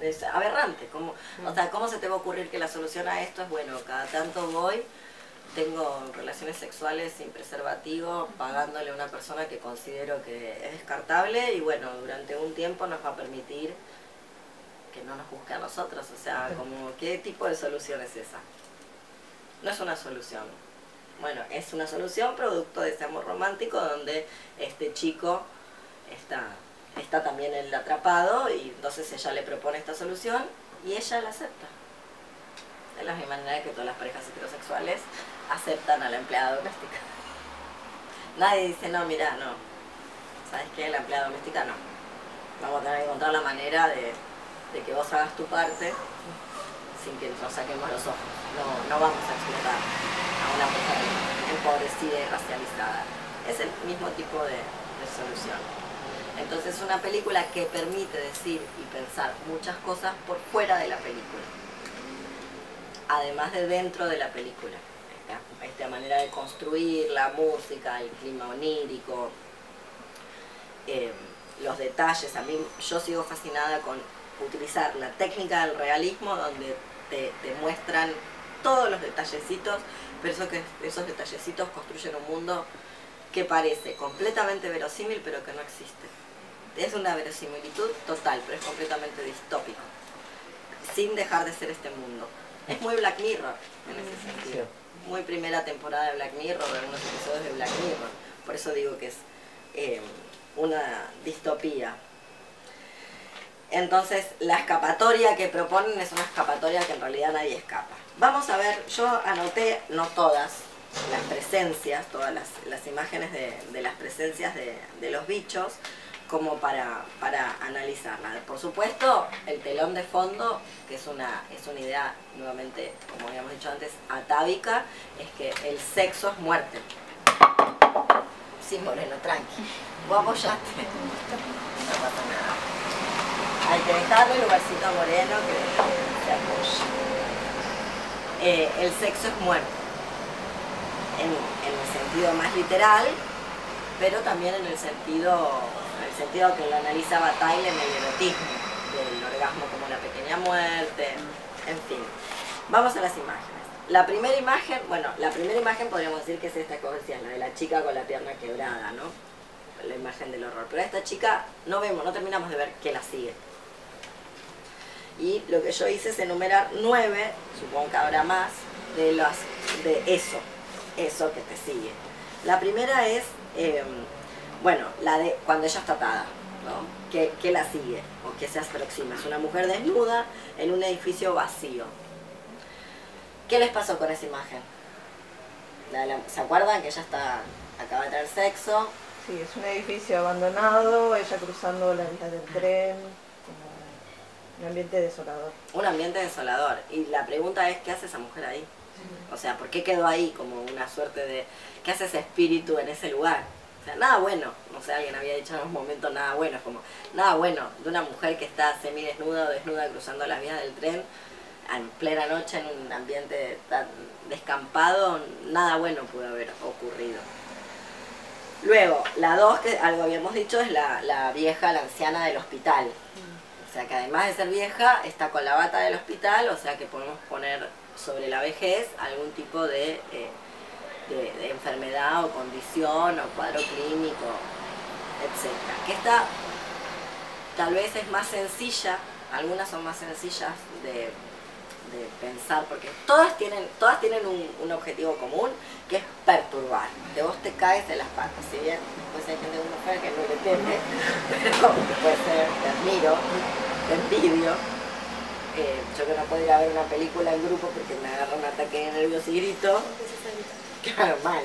es aberrante. ¿Cómo, o sea, ¿cómo se te va a ocurrir que la solución a esto es, bueno, cada tanto voy, tengo relaciones sexuales sin preservativo, pagándole a una persona que considero que es descartable y bueno, durante un tiempo nos va a permitir que no nos busque a nosotros. O sea, como, ¿qué tipo de solución es esa? No es una solución. Bueno, es una solución producto de ese amor romántico donde este chico está, está también el atrapado y entonces ella le propone esta solución y ella la acepta. De la misma manera que todas las parejas heterosexuales aceptan a la empleada doméstica. Nadie dice, no, mira, no. ¿Sabes qué? La empleada doméstica no. Vamos a tener que encontrar la manera de, de que vos hagas tu parte sin que nos saquemos los ojos. No, vamos a explotar a una mujer empobrecida y racializada. Es el mismo tipo de, solución. Entonces es una película que permite decir y pensar muchas cosas por fuera de la película. Además de dentro de la película. Esta, manera de construir la música, el clima onírico, eh, los detalles. A mí yo sigo fascinada con utilizar la técnica del realismo donde te muestran todos los detallecitos, pero eso que, esos detallecitos construyen un mundo que parece completamente verosímil pero que no existe. Es una verosimilitud total, pero es completamente distópico, sin dejar de ser este mundo. Es muy Black Mirror en ese sentido. Muy primera temporada de Black Mirror, de algunos episodios de Black Mirror. Por eso digo que es eh, una distopía. Entonces, la escapatoria que proponen es una escapatoria que en realidad nadie escapa. Vamos a ver, yo anoté, no todas, las presencias, todas las, las imágenes de, de las presencias de, de los bichos, como para, para analizarla. Por supuesto, el telón de fondo, que es una, es una idea, nuevamente, como habíamos dicho antes, atávica, es que el sexo es muerte. Sí, Moreno, tranqui. Vos apoyaste. No pasa nada. Hay que dejarle el lugarcito a Moreno que se apoya. Eh, el sexo es muerte. En, el sentido más literal, pero también en el sentido, en el sentido que lo analiza Bataille en el erotismo, del orgasmo como la pequeña muerte, en fin. Vamos a las imágenes. La primera imagen, bueno, la primera imagen podríamos decir que es esta que decías, la de la chica con la pierna quebrada, ¿no? La imagen del horror. Pero esta chica no vemos, no terminamos de ver qué la sigue. Y lo que yo hice es enumerar nueve, supongo que habrá más, de, las, de eso, eso que te sigue. La primera es, eh, bueno, la de cuando ella está atada, ¿no? ¿Qué, qué la sigue o qué se aproxima? Es una mujer desnuda en un edificio vacío. ¿Qué les pasó con esa imagen? ¿Se acuerdan que ella está, acaba de tener sexo? Sí, es un edificio abandonado, ella cruzando la vía del tren, Un ambiente desolador. Un ambiente desolador. Y la pregunta es, ¿qué hace esa mujer ahí? O sea, ¿por qué quedó ahí como una suerte de... ¿Qué hace ese espíritu en ese lugar? O sea, nada bueno. No sé, alguien había dicho en un momento nada bueno. Es como, nada bueno de una mujer que está semidesnuda o desnuda cruzando las vías del tren en plena noche en un ambiente tan descampado. Nada bueno pudo haber ocurrido. Luego, la dos, que algo habíamos dicho, es la, la vieja, la anciana del hospital. O sea que además de ser vieja, está con la bata del hospital, o sea que podemos poner sobre la vejez algún tipo de, eh, enfermedad o condición o cuadro clínico, etc. Que esta tal vez es más sencilla, algunas son más sencillas de, pensar, porque todas tienen, todas tienen un objetivo común, que es perturbar, que vos te caes de las patas, si bien después hay gente de una mujer que no le teme, pero puede ser, te admiro, te envidio, eh, yo que no puedo ir a ver una película en grupo porque me agarra un ataque de nervios y grito, claro, mal,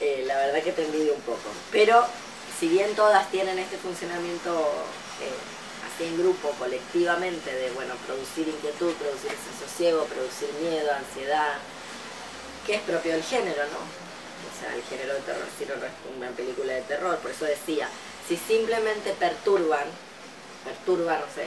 Eh, la verdad que te envidio un poco, pero si bien todas tienen este funcionamiento eh, así en grupo, colectivamente, de bueno, producir inquietud, producir desasosiego, producir miedo, ansiedad, que es propio del género, ¿no? O sea, el género de terror si no es una película de terror, por eso decía, si simplemente perturban, perturban, no sé,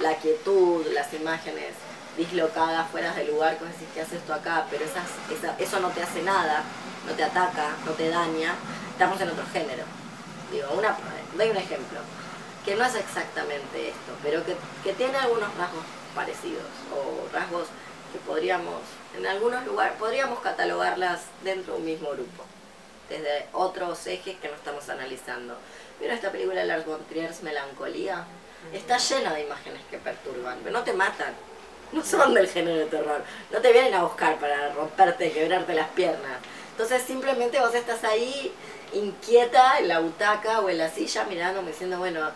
la quietud, las imágenes dislocadas, fuera del lugar, vos decís, ¿qué haces esto acá? Pero esas, esa- eso no te hace nada, no te ataca, no te daña, estamos en otro género. Digo, una, doy un ejemplo, que no es exactamente esto, pero que, que tiene algunos rasgos parecidos, o rasgos que podríamos, en algunos lugares, podríamos catalogarlas dentro de un mismo grupo, desde otros ejes que no estamos analizando. Pero esta película de Lars von Trier's Melancolía está llena de imágenes que perturban, pero no te matan, no son del género de terror, no te vienen a buscar para romperte, quebrarte las piernas. Entonces simplemente vos estás ahí inquieta en la butaca o en la silla mirándome diciendo, bueno,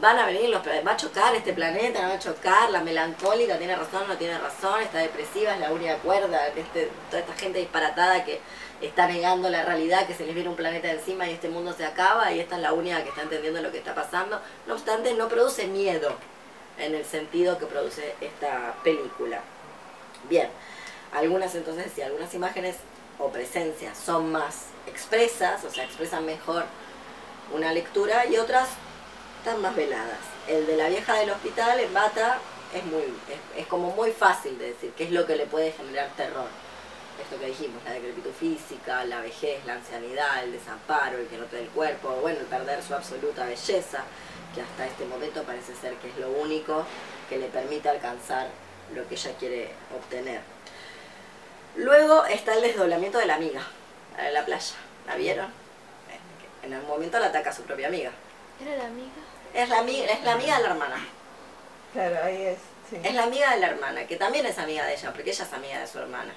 van a venir los va a chocar este planeta, no va a chocar, la melancólica tiene razón, no tiene razón, está depresiva, es la única cuerda, este, toda esta gente disparatada que está negando la realidad, que se les viene un planeta encima y este mundo se acaba y esta es la única que está entendiendo lo que está pasando. No obstante, no produce miedo en el sentido que produce esta película. Bien, algunas entonces, sí, algunas imágenes o presencias son más expresas, o sea, expresan mejor una lectura y otras más veladas. El de la vieja del hospital en bata es muy es, como muy fácil de decir qué es lo que le puede generar terror. Esto que dijimos, la decrepitud física, la vejez, la ancianidad, el desamparo, el que no te el cuerpo, bueno, el perder su absoluta belleza, que hasta este momento parece ser que es lo único que le permite alcanzar lo que ella quiere obtener. Luego está el desdoblamiento de la amiga, la de la playa. ¿La vieron? En algún momento la ataca a su propia amiga. ¿Era la amiga? Es la, amiga, es la amiga de la hermana. Claro, ahí es. Sí. Es la amiga de la hermana, que también es amiga de ella, porque ella es amiga de su hermana.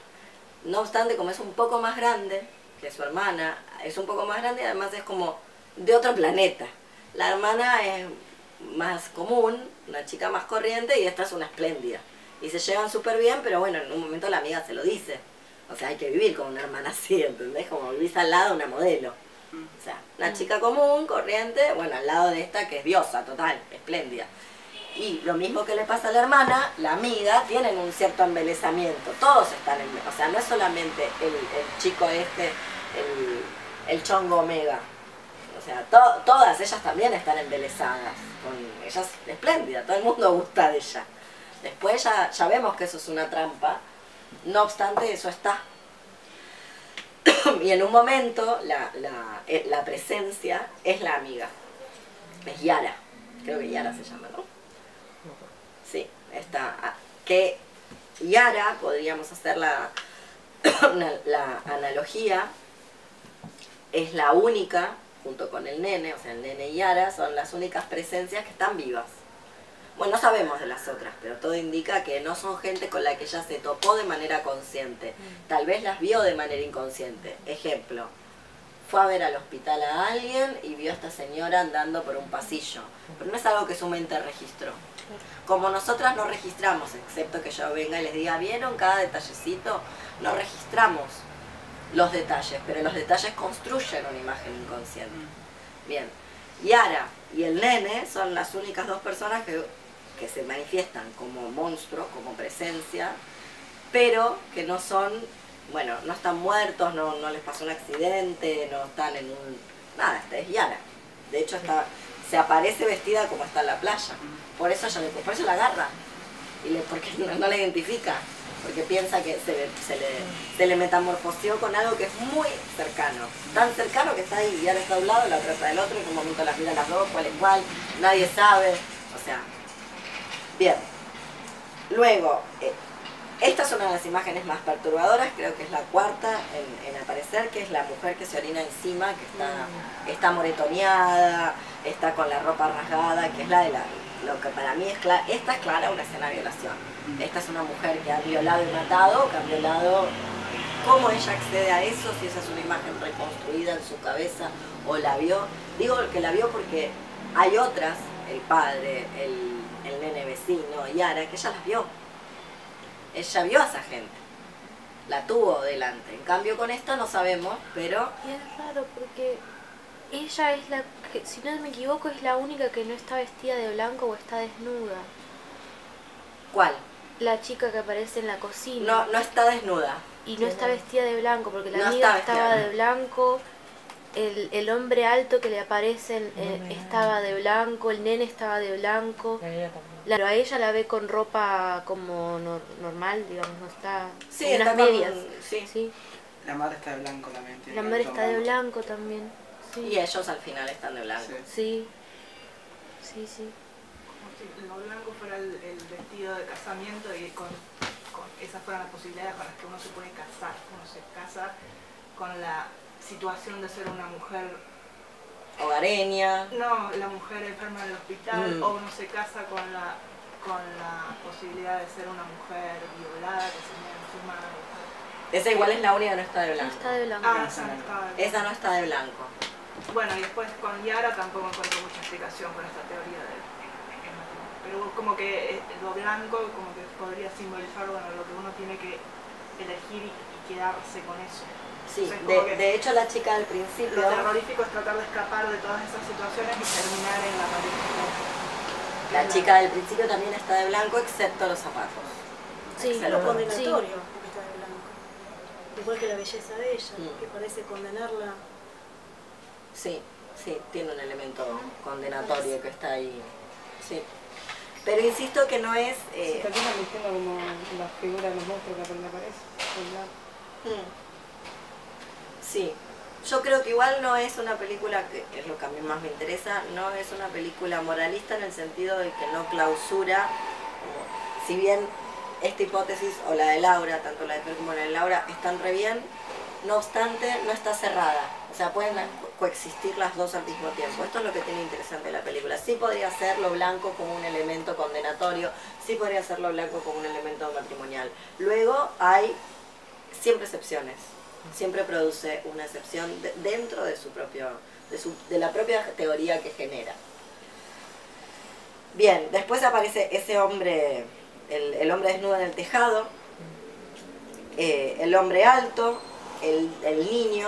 No obstante, como es un poco más grande que su hermana, es un poco más grande y además es como de otro planeta. La hermana es más común, una chica más corriente y esta es una espléndida. Y se llevan súper bien, pero bueno, en un momento la amiga se lo dice. O sea, hay que vivir con una hermana así, ¿entendés? Como vivís al lado de una modelo. O sea, una chica común, corriente, bueno, al lado de esta que es diosa, total, espléndida. Y lo mismo que le pasa a la hermana, la amiga, tienen un cierto embelezamiento. Todos están en... O sea, no es solamente el, el chico este, el, el chongo omega. O sea, to- todas ellas también están embelezadas. Con, ella es espléndida, todo el mundo gusta de ella. Después ya, ya vemos que eso es una trampa. No obstante, eso está. Y en un momento la, eh, la presencia es la amiga. Es Yara. Creo que Yara se llama, ¿no? Sí, está. ah, Que Yara, podríamos hacer la, la analogía, es la única, junto con el nene, o sea, el nene y Yara, son las únicas presencias que están vivas. Bueno, no sabemos de las otras, pero todo indica que no son gente con la que ella se topó de manera consciente. Tal vez las vio de manera inconsciente. Ejemplo, fue a ver al hospital a alguien y vio a esta señora andando por un pasillo. Pero no es algo que su mente registró. Como nosotras no registramos, excepto que yo venga y les diga, ¿vieron cada detallecito? No registramos los detalles, pero los detalles construyen una imagen inconsciente. Bien, Yara y el nene son las únicas dos personas que, que se manifiestan como monstruos, como presencia, pero que no son, bueno, no están muertos, no, no les pasó un accidente, no están en un... Nada, esta es Yara. De hecho, está, se aparece vestida como está en la playa. Por eso, ella le- por eso la agarra. Y le, porque no, no la identifica. Porque piensa que se le, se, le, se le metamorfoseó con algo que es muy cercano. Tan cercano que está ahí, Yara está de un lado, la otra está del otro, en un momento las mira las dos, cuál es cuál, nadie sabe. Bien. Luego, eh, esta es una de las imágenes más perturbadoras, creo que es la cuarta en, en aparecer, que es la mujer que se orina encima, que está, está moretoneada, está con la ropa rasgada, que es la de la, lo que para mí es clara, esta es clara una escena de violación. Esta es una mujer que ha violado y matado, que ha violado, cómo ella accede a eso, si esa es una imagen reconstruida en su cabeza o la vio. Digo que la vio porque hay otras, el padre, el, el nene vecino, Yara, que ella las vio ella vio a esa gente, la tuvo delante. En cambio con esta no sabemos, pero Y es raro porque ella es la que, si no me equivoco, es la única que no está vestida de blanco o está desnuda. ¿cuál? La chica que aparece en la cocina. No, no está desnuda. Y no está vestida de blanco porque la No amiga estaba de blanco. El, el hombre alto que le aparece en- eh, estaba de blanco, el nene estaba de blanco. Claro, a ella la ve con ropa como nor- normal, digamos, no está. Sí, con está unas con- medias. sí. La madre está de blanco también. tiene La madre está de blanco. también. Sí. Y ellos al final están de blanco. Sí. Sí, sí. Como si lo blanco fuera el, el vestido de casamiento y con, con esas fueran las posibilidades con las que uno se puede casar. Uno se casa con la situación de ser una mujer, Hogareña. no la mujer enferma en el hospital, Mm. o uno se casa con la con la posibilidad de ser una mujer violada que se mira encima de- Esa igual es la única que no está de No blanco. está de blanco. Ah, esa no estaba de Esa no está de blanco. Bueno, y después con Yara tampoco encuentro mucha explicación con esta teoría del. Pero como que eh, lo blanco como que podría simbolizar bueno, lo que uno tiene que elegir y, y quedarse con eso. Sí, O sea, es de, hecho la chica al principio... Lo terrorífico es tratar de escapar de todas esas situaciones y terminar en la pareja. La chica del principio también está de blanco excepto los zapatos. Sí, Excepto- lo Sí. condenatorio, porque está de blanco. Igual que la belleza de ella, Mm. que parece condenarla. Sí, sí, tiene un elemento condenatorio que está ahí. Sí. Pero insisto que no es... Sí, eh, también están diciendo como la figura de los monstruos que aparece. el Sí, yo creo que igual no es una película, que es lo que a mí más me interesa, no es una película moralista en el sentido de que no clausura, si bien esta hipótesis o la de Laura, tanto la de Fer como la de Laura, están re bien, no obstante no está cerrada, o sea, pueden co- coexistir las dos al mismo tiempo. Esto es lo que tiene interesante la película. Sí podría ser lo blanco como un elemento condenatorio, sí podría ser lo blanco como un elemento matrimonial. Luego hay siempre excepciones. Siempre produce una excepción de- dentro de su propio, de, su- de la propia teoría que genera. Bien, después aparece ese hombre, el, el hombre desnudo en el tejado, eh, el hombre alto, el, el niño,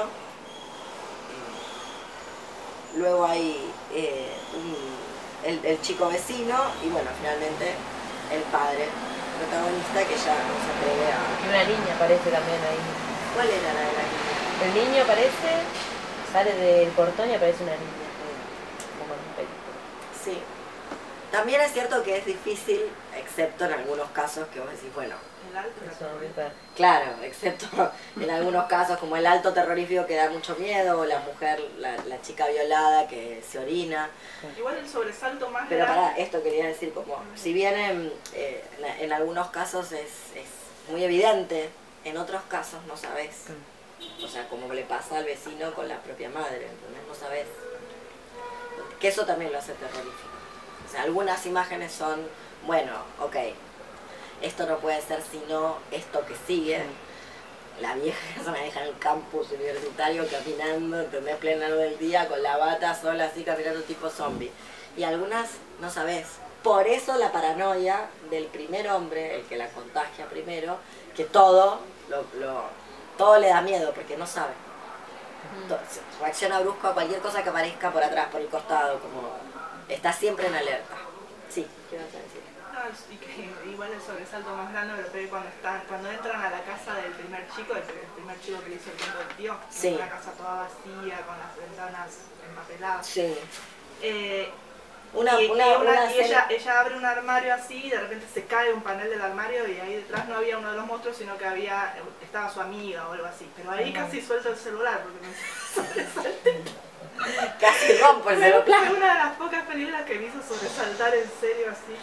luego hay eh, un- el, el chico vecino y bueno, finalmente el padre protagonista que ya no se atreve a... Y una niña aparece también ahí. ¿Cuál era la de la niña? El niño aparece, sale del portón y aparece una niña. Como en una película. Sí. También es cierto que es difícil, excepto en algunos casos que vos decís, bueno, El alto. ¿verdad? claro, excepto en algunos casos como el alto terrorífico que da mucho miedo, o la mujer, la, la chica violada que se orina. Igual el sobresalto más Pero grande- para esto quería decir como, si bien en, eh, en- en algunos casos es, es muy evidente, en otros casos no sabes. O sea, como le pasa al vecino con la propia madre, ¿entendés? No sabes. Que eso también lo hace terrorífico. O sea, algunas imágenes son, bueno, ok, esto no puede ser sino esto que sigue. La vieja se maneja en el campus universitario caminando, ¿entendés? Plena luz del día, con la bata sola, así caminando tipo zombie. Y algunas no sabes. Por eso la paranoia del primer hombre, el que la contagia primero, que todo, lo, lo- todo le da miedo porque no sabe. To- Reacciona brusco a cualquier cosa que aparezca por atrás, por el costado, como está siempre en alerta. Sí, ¿qué vas a decir? y que igual el sobresalto más grande lo pegué cuando están, cuando entran a la casa del primer chico, el, el primer chico que le hizo el tiempo del tío, Sí. una casa toda vacía, con las ventanas empapeladas. Sí. Eh, Una, y, una, y una- una y ella, ella abre un armario así y de repente se cae un panel del armario y ahí detrás no había uno de los monstruos, sino que había estaba su amiga o algo así. Pero ahí casi suelto el celular porque me sobresalté. casi rompo el celular. fue una de las pocas películas que me hizo sobresaltar en serio así.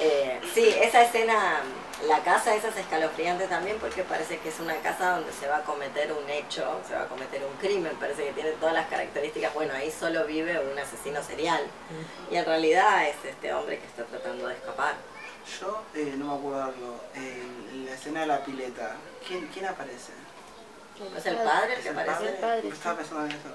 Eh, sí, esa escena, la casa esa es escalofriante también porque parece que es una casa donde se va a cometer un hecho, se va a cometer un crimen, parece que tiene todas las características, bueno, ahí solo vive un asesino serial y en realidad es este hombre que está tratando de escapar. Yo eh, no me acuerdo algo. En la escena de la pileta, ¿quién, quién aparece? ¿No es el padre el que ¿Es aparece? padre? Estaba pensando en eso.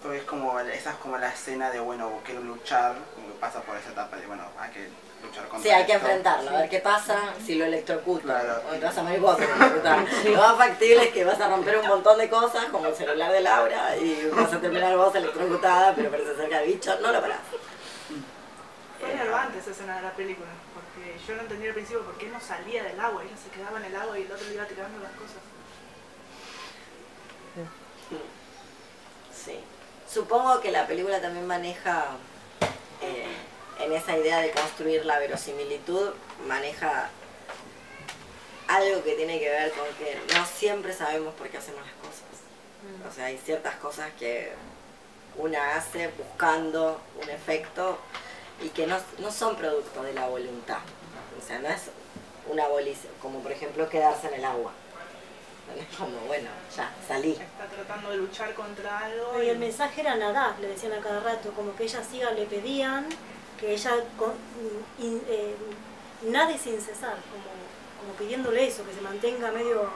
Porque es como, esa es como la escena de, bueno, quiero luchar, como que pasa por esa etapa de, bueno, hay que luchar contra Sí, hay que esto. enfrentarlo, a ver qué pasa si lo electrocuto. Claro. O te vas a morir vos. Lo más factible es que vas a romper un montón de cosas, como el celular de Laura, y vas a terminar vos electrocutada, pero parece cerca del bicho, no lo parás. Fue enervante esa escena de la película, porque yo no entendía al principio por qué no salía del agua, ella se quedaba en el agua y el otro le iba tirando las cosas. Sí. Supongo que la película también maneja, eh, en esa idea de construir la verosimilitud, maneja algo que tiene que ver con que no siempre sabemos por qué hacemos las cosas. O sea, hay ciertas cosas que una hace buscando un efecto y que no, no son producto de la voluntad. O sea, no es una abolición, como por ejemplo quedarse en el agua. Es como, bueno, ya, salí. Está tratando de luchar contra algo Y el mensaje era nadar, le decían a cada rato, como que ella siga, le pedían que ella con- eh, nade sin cesar, como, como pidiéndole eso, que se mantenga medio... eh,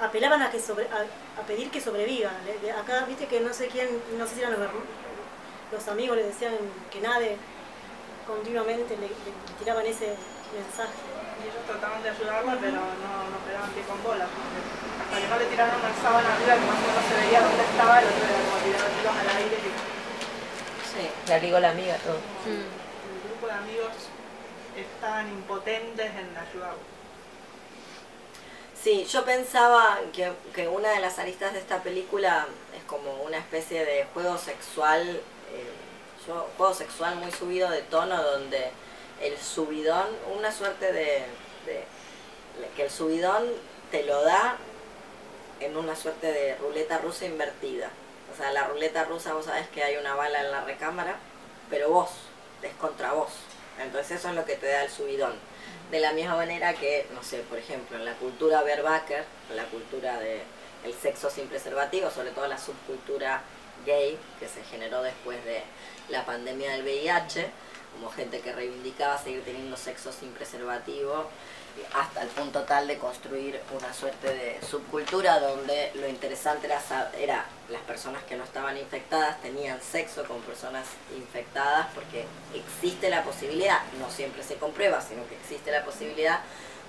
apelaban a que sobre, a, pedir que sobreviva. Le- acá, viste que no sé quién, no sé si eran los, los amigos le decían que nade continuamente, le, tiraban ese mensaje. Y ellos trataban de ayudarla, pero no, no pegaban pie con bola. No le tiraron una sábana arriba que más o menos se veía dónde estaba, el otro era como tiros al aire. Que Sí. La ligó la amiga, todo. el grupo de amigos estaban impotentes en ayudarlo. Sí, yo pensaba que, que una de las aristas de esta película es como una especie de juego sexual, eh, yo- juego sexual muy subido de tono donde el subidón, una suerte de, de- que el subidón te lo da en una suerte de ruleta rusa invertida. O sea, la ruleta rusa vos sabés que hay una bala en la recámara, pero vos, es contra vos. Entonces eso es lo que te da el subidón. De la misma manera que, no sé, por ejemplo, en la cultura Verbacker, en la cultura del el sexo sin preservativo, sobre todo la subcultura gay que se generó después de la pandemia del VIH, como gente que reivindicaba seguir teniendo sexo sin preservativo, hasta el punto tal de construir una suerte de subcultura donde lo interesante era, era las personas que no estaban infectadas tenían sexo con personas infectadas porque existe la posibilidad, no siempre se comprueba, sino que existe la posibilidad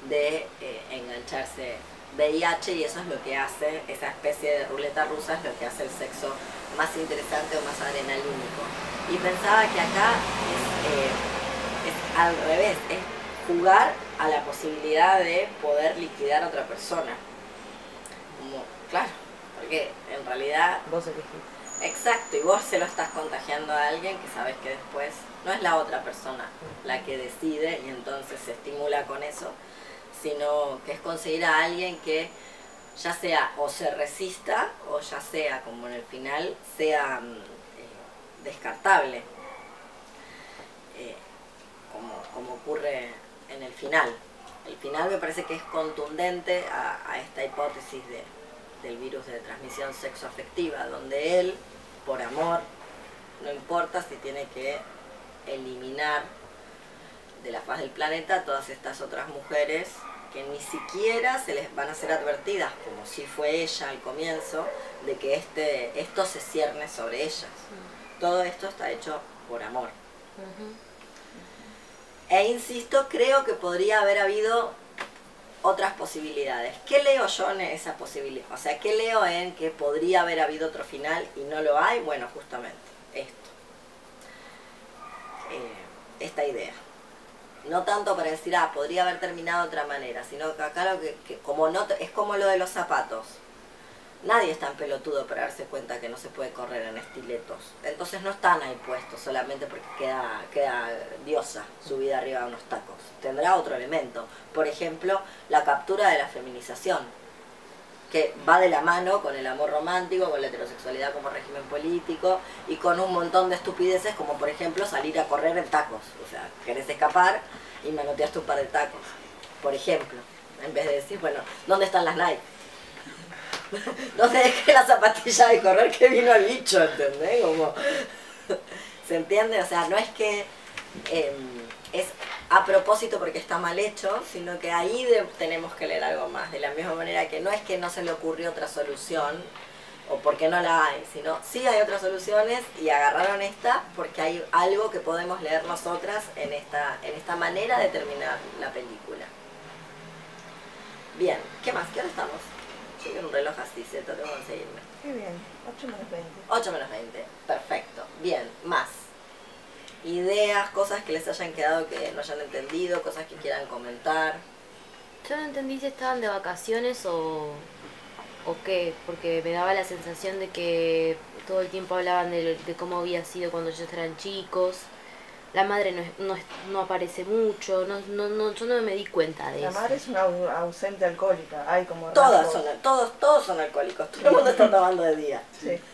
de eh, engancharse VIH y eso es lo que hace, esa especie de ruleta rusa es lo que hace el sexo más interesante o más adrenalínico. Y pensaba que acá es, eh, es al revés, es jugar a la posibilidad de poder liquidar a otra persona. Como, claro, porque en realidad Vos elegís. Exacto, y vos se lo estás contagiando a alguien que sabes que después no es la otra persona la que decide y entonces se estimula con eso, sino que es conseguir a alguien que ya sea o se resista o ya sea, como en el final, sea mm, eh, descartable, eh, como, como ocurre en el final. El final me parece que es contundente a, a esta hipótesis de, del virus de transmisión sexoafectiva, donde él, por amor, no importa si tiene que eliminar de la faz del planeta todas estas otras mujeres que ni siquiera se les van a ser advertidas, como si fue ella al comienzo, de que este, esto se cierne sobre ellas. Todo esto está hecho por amor. E insisto, creo que podría haber habido otras posibilidades. ¿Qué leo yo en esa posibilidad? O sea, ¿qué leo en que podría haber habido otro final y no lo hay? Bueno, justamente esto. esta idea. No tanto para decir, ah, podría haber terminado de otra manera, sino que acá lo que, que como no, es como lo de los zapatos. Nadie es tan pelotudo para darse cuenta que no se puede correr en estiletos. Entonces no están ahí puestos solamente porque queda, queda diosa subida arriba de unos tacos. Tendrá otro elemento. Por ejemplo, la captura de la feminización, que va de la mano con el amor romántico, con la heterosexualidad como régimen político y con un montón de estupideces como por ejemplo salir a correr en tacos. O sea, querés escapar y manoteaste un par de tacos. Por ejemplo, en vez de decir, bueno, ¿dónde están las Nike? ¿Dónde dejé la zapatilla de correr que vino el bicho? ¿Entendés? Como, ¿Se entiende? O sea, no es que em, es a propósito porque está mal hecho, sino que ahí tenemos que leer algo más. De la misma manera que no es que no se le ocurrió otra solución o porque no la hay, sino sí hay otras soluciones y agarraron esta porque hay algo que podemos leer nosotras en esta, en esta manera de terminar la película. Bien, ¿qué más? ¿Qué hora estamos? Yo quiero un reloj así, ¿cierto? Tengo que conseguirme. Qué bien, 8 menos 20. 8 menos 20. Perfecto. Bien, más. Ideas, cosas que les hayan quedado que no hayan entendido, cosas que quieran comentar. Yo no entendí si estaban de vacaciones o, o qué, porque me daba la sensación de que todo el tiempo hablaban de, de cómo había sido cuando ellos eran chicos. La madre no, es- no, es- no aparece mucho, no, no, no, yo no me di cuenta de La eso. madre es una au- ausente alcohólica. Hay como Todas rasgos. son, todos, todos son alcohólicos. Todo el mundo está tomando de día. Sí.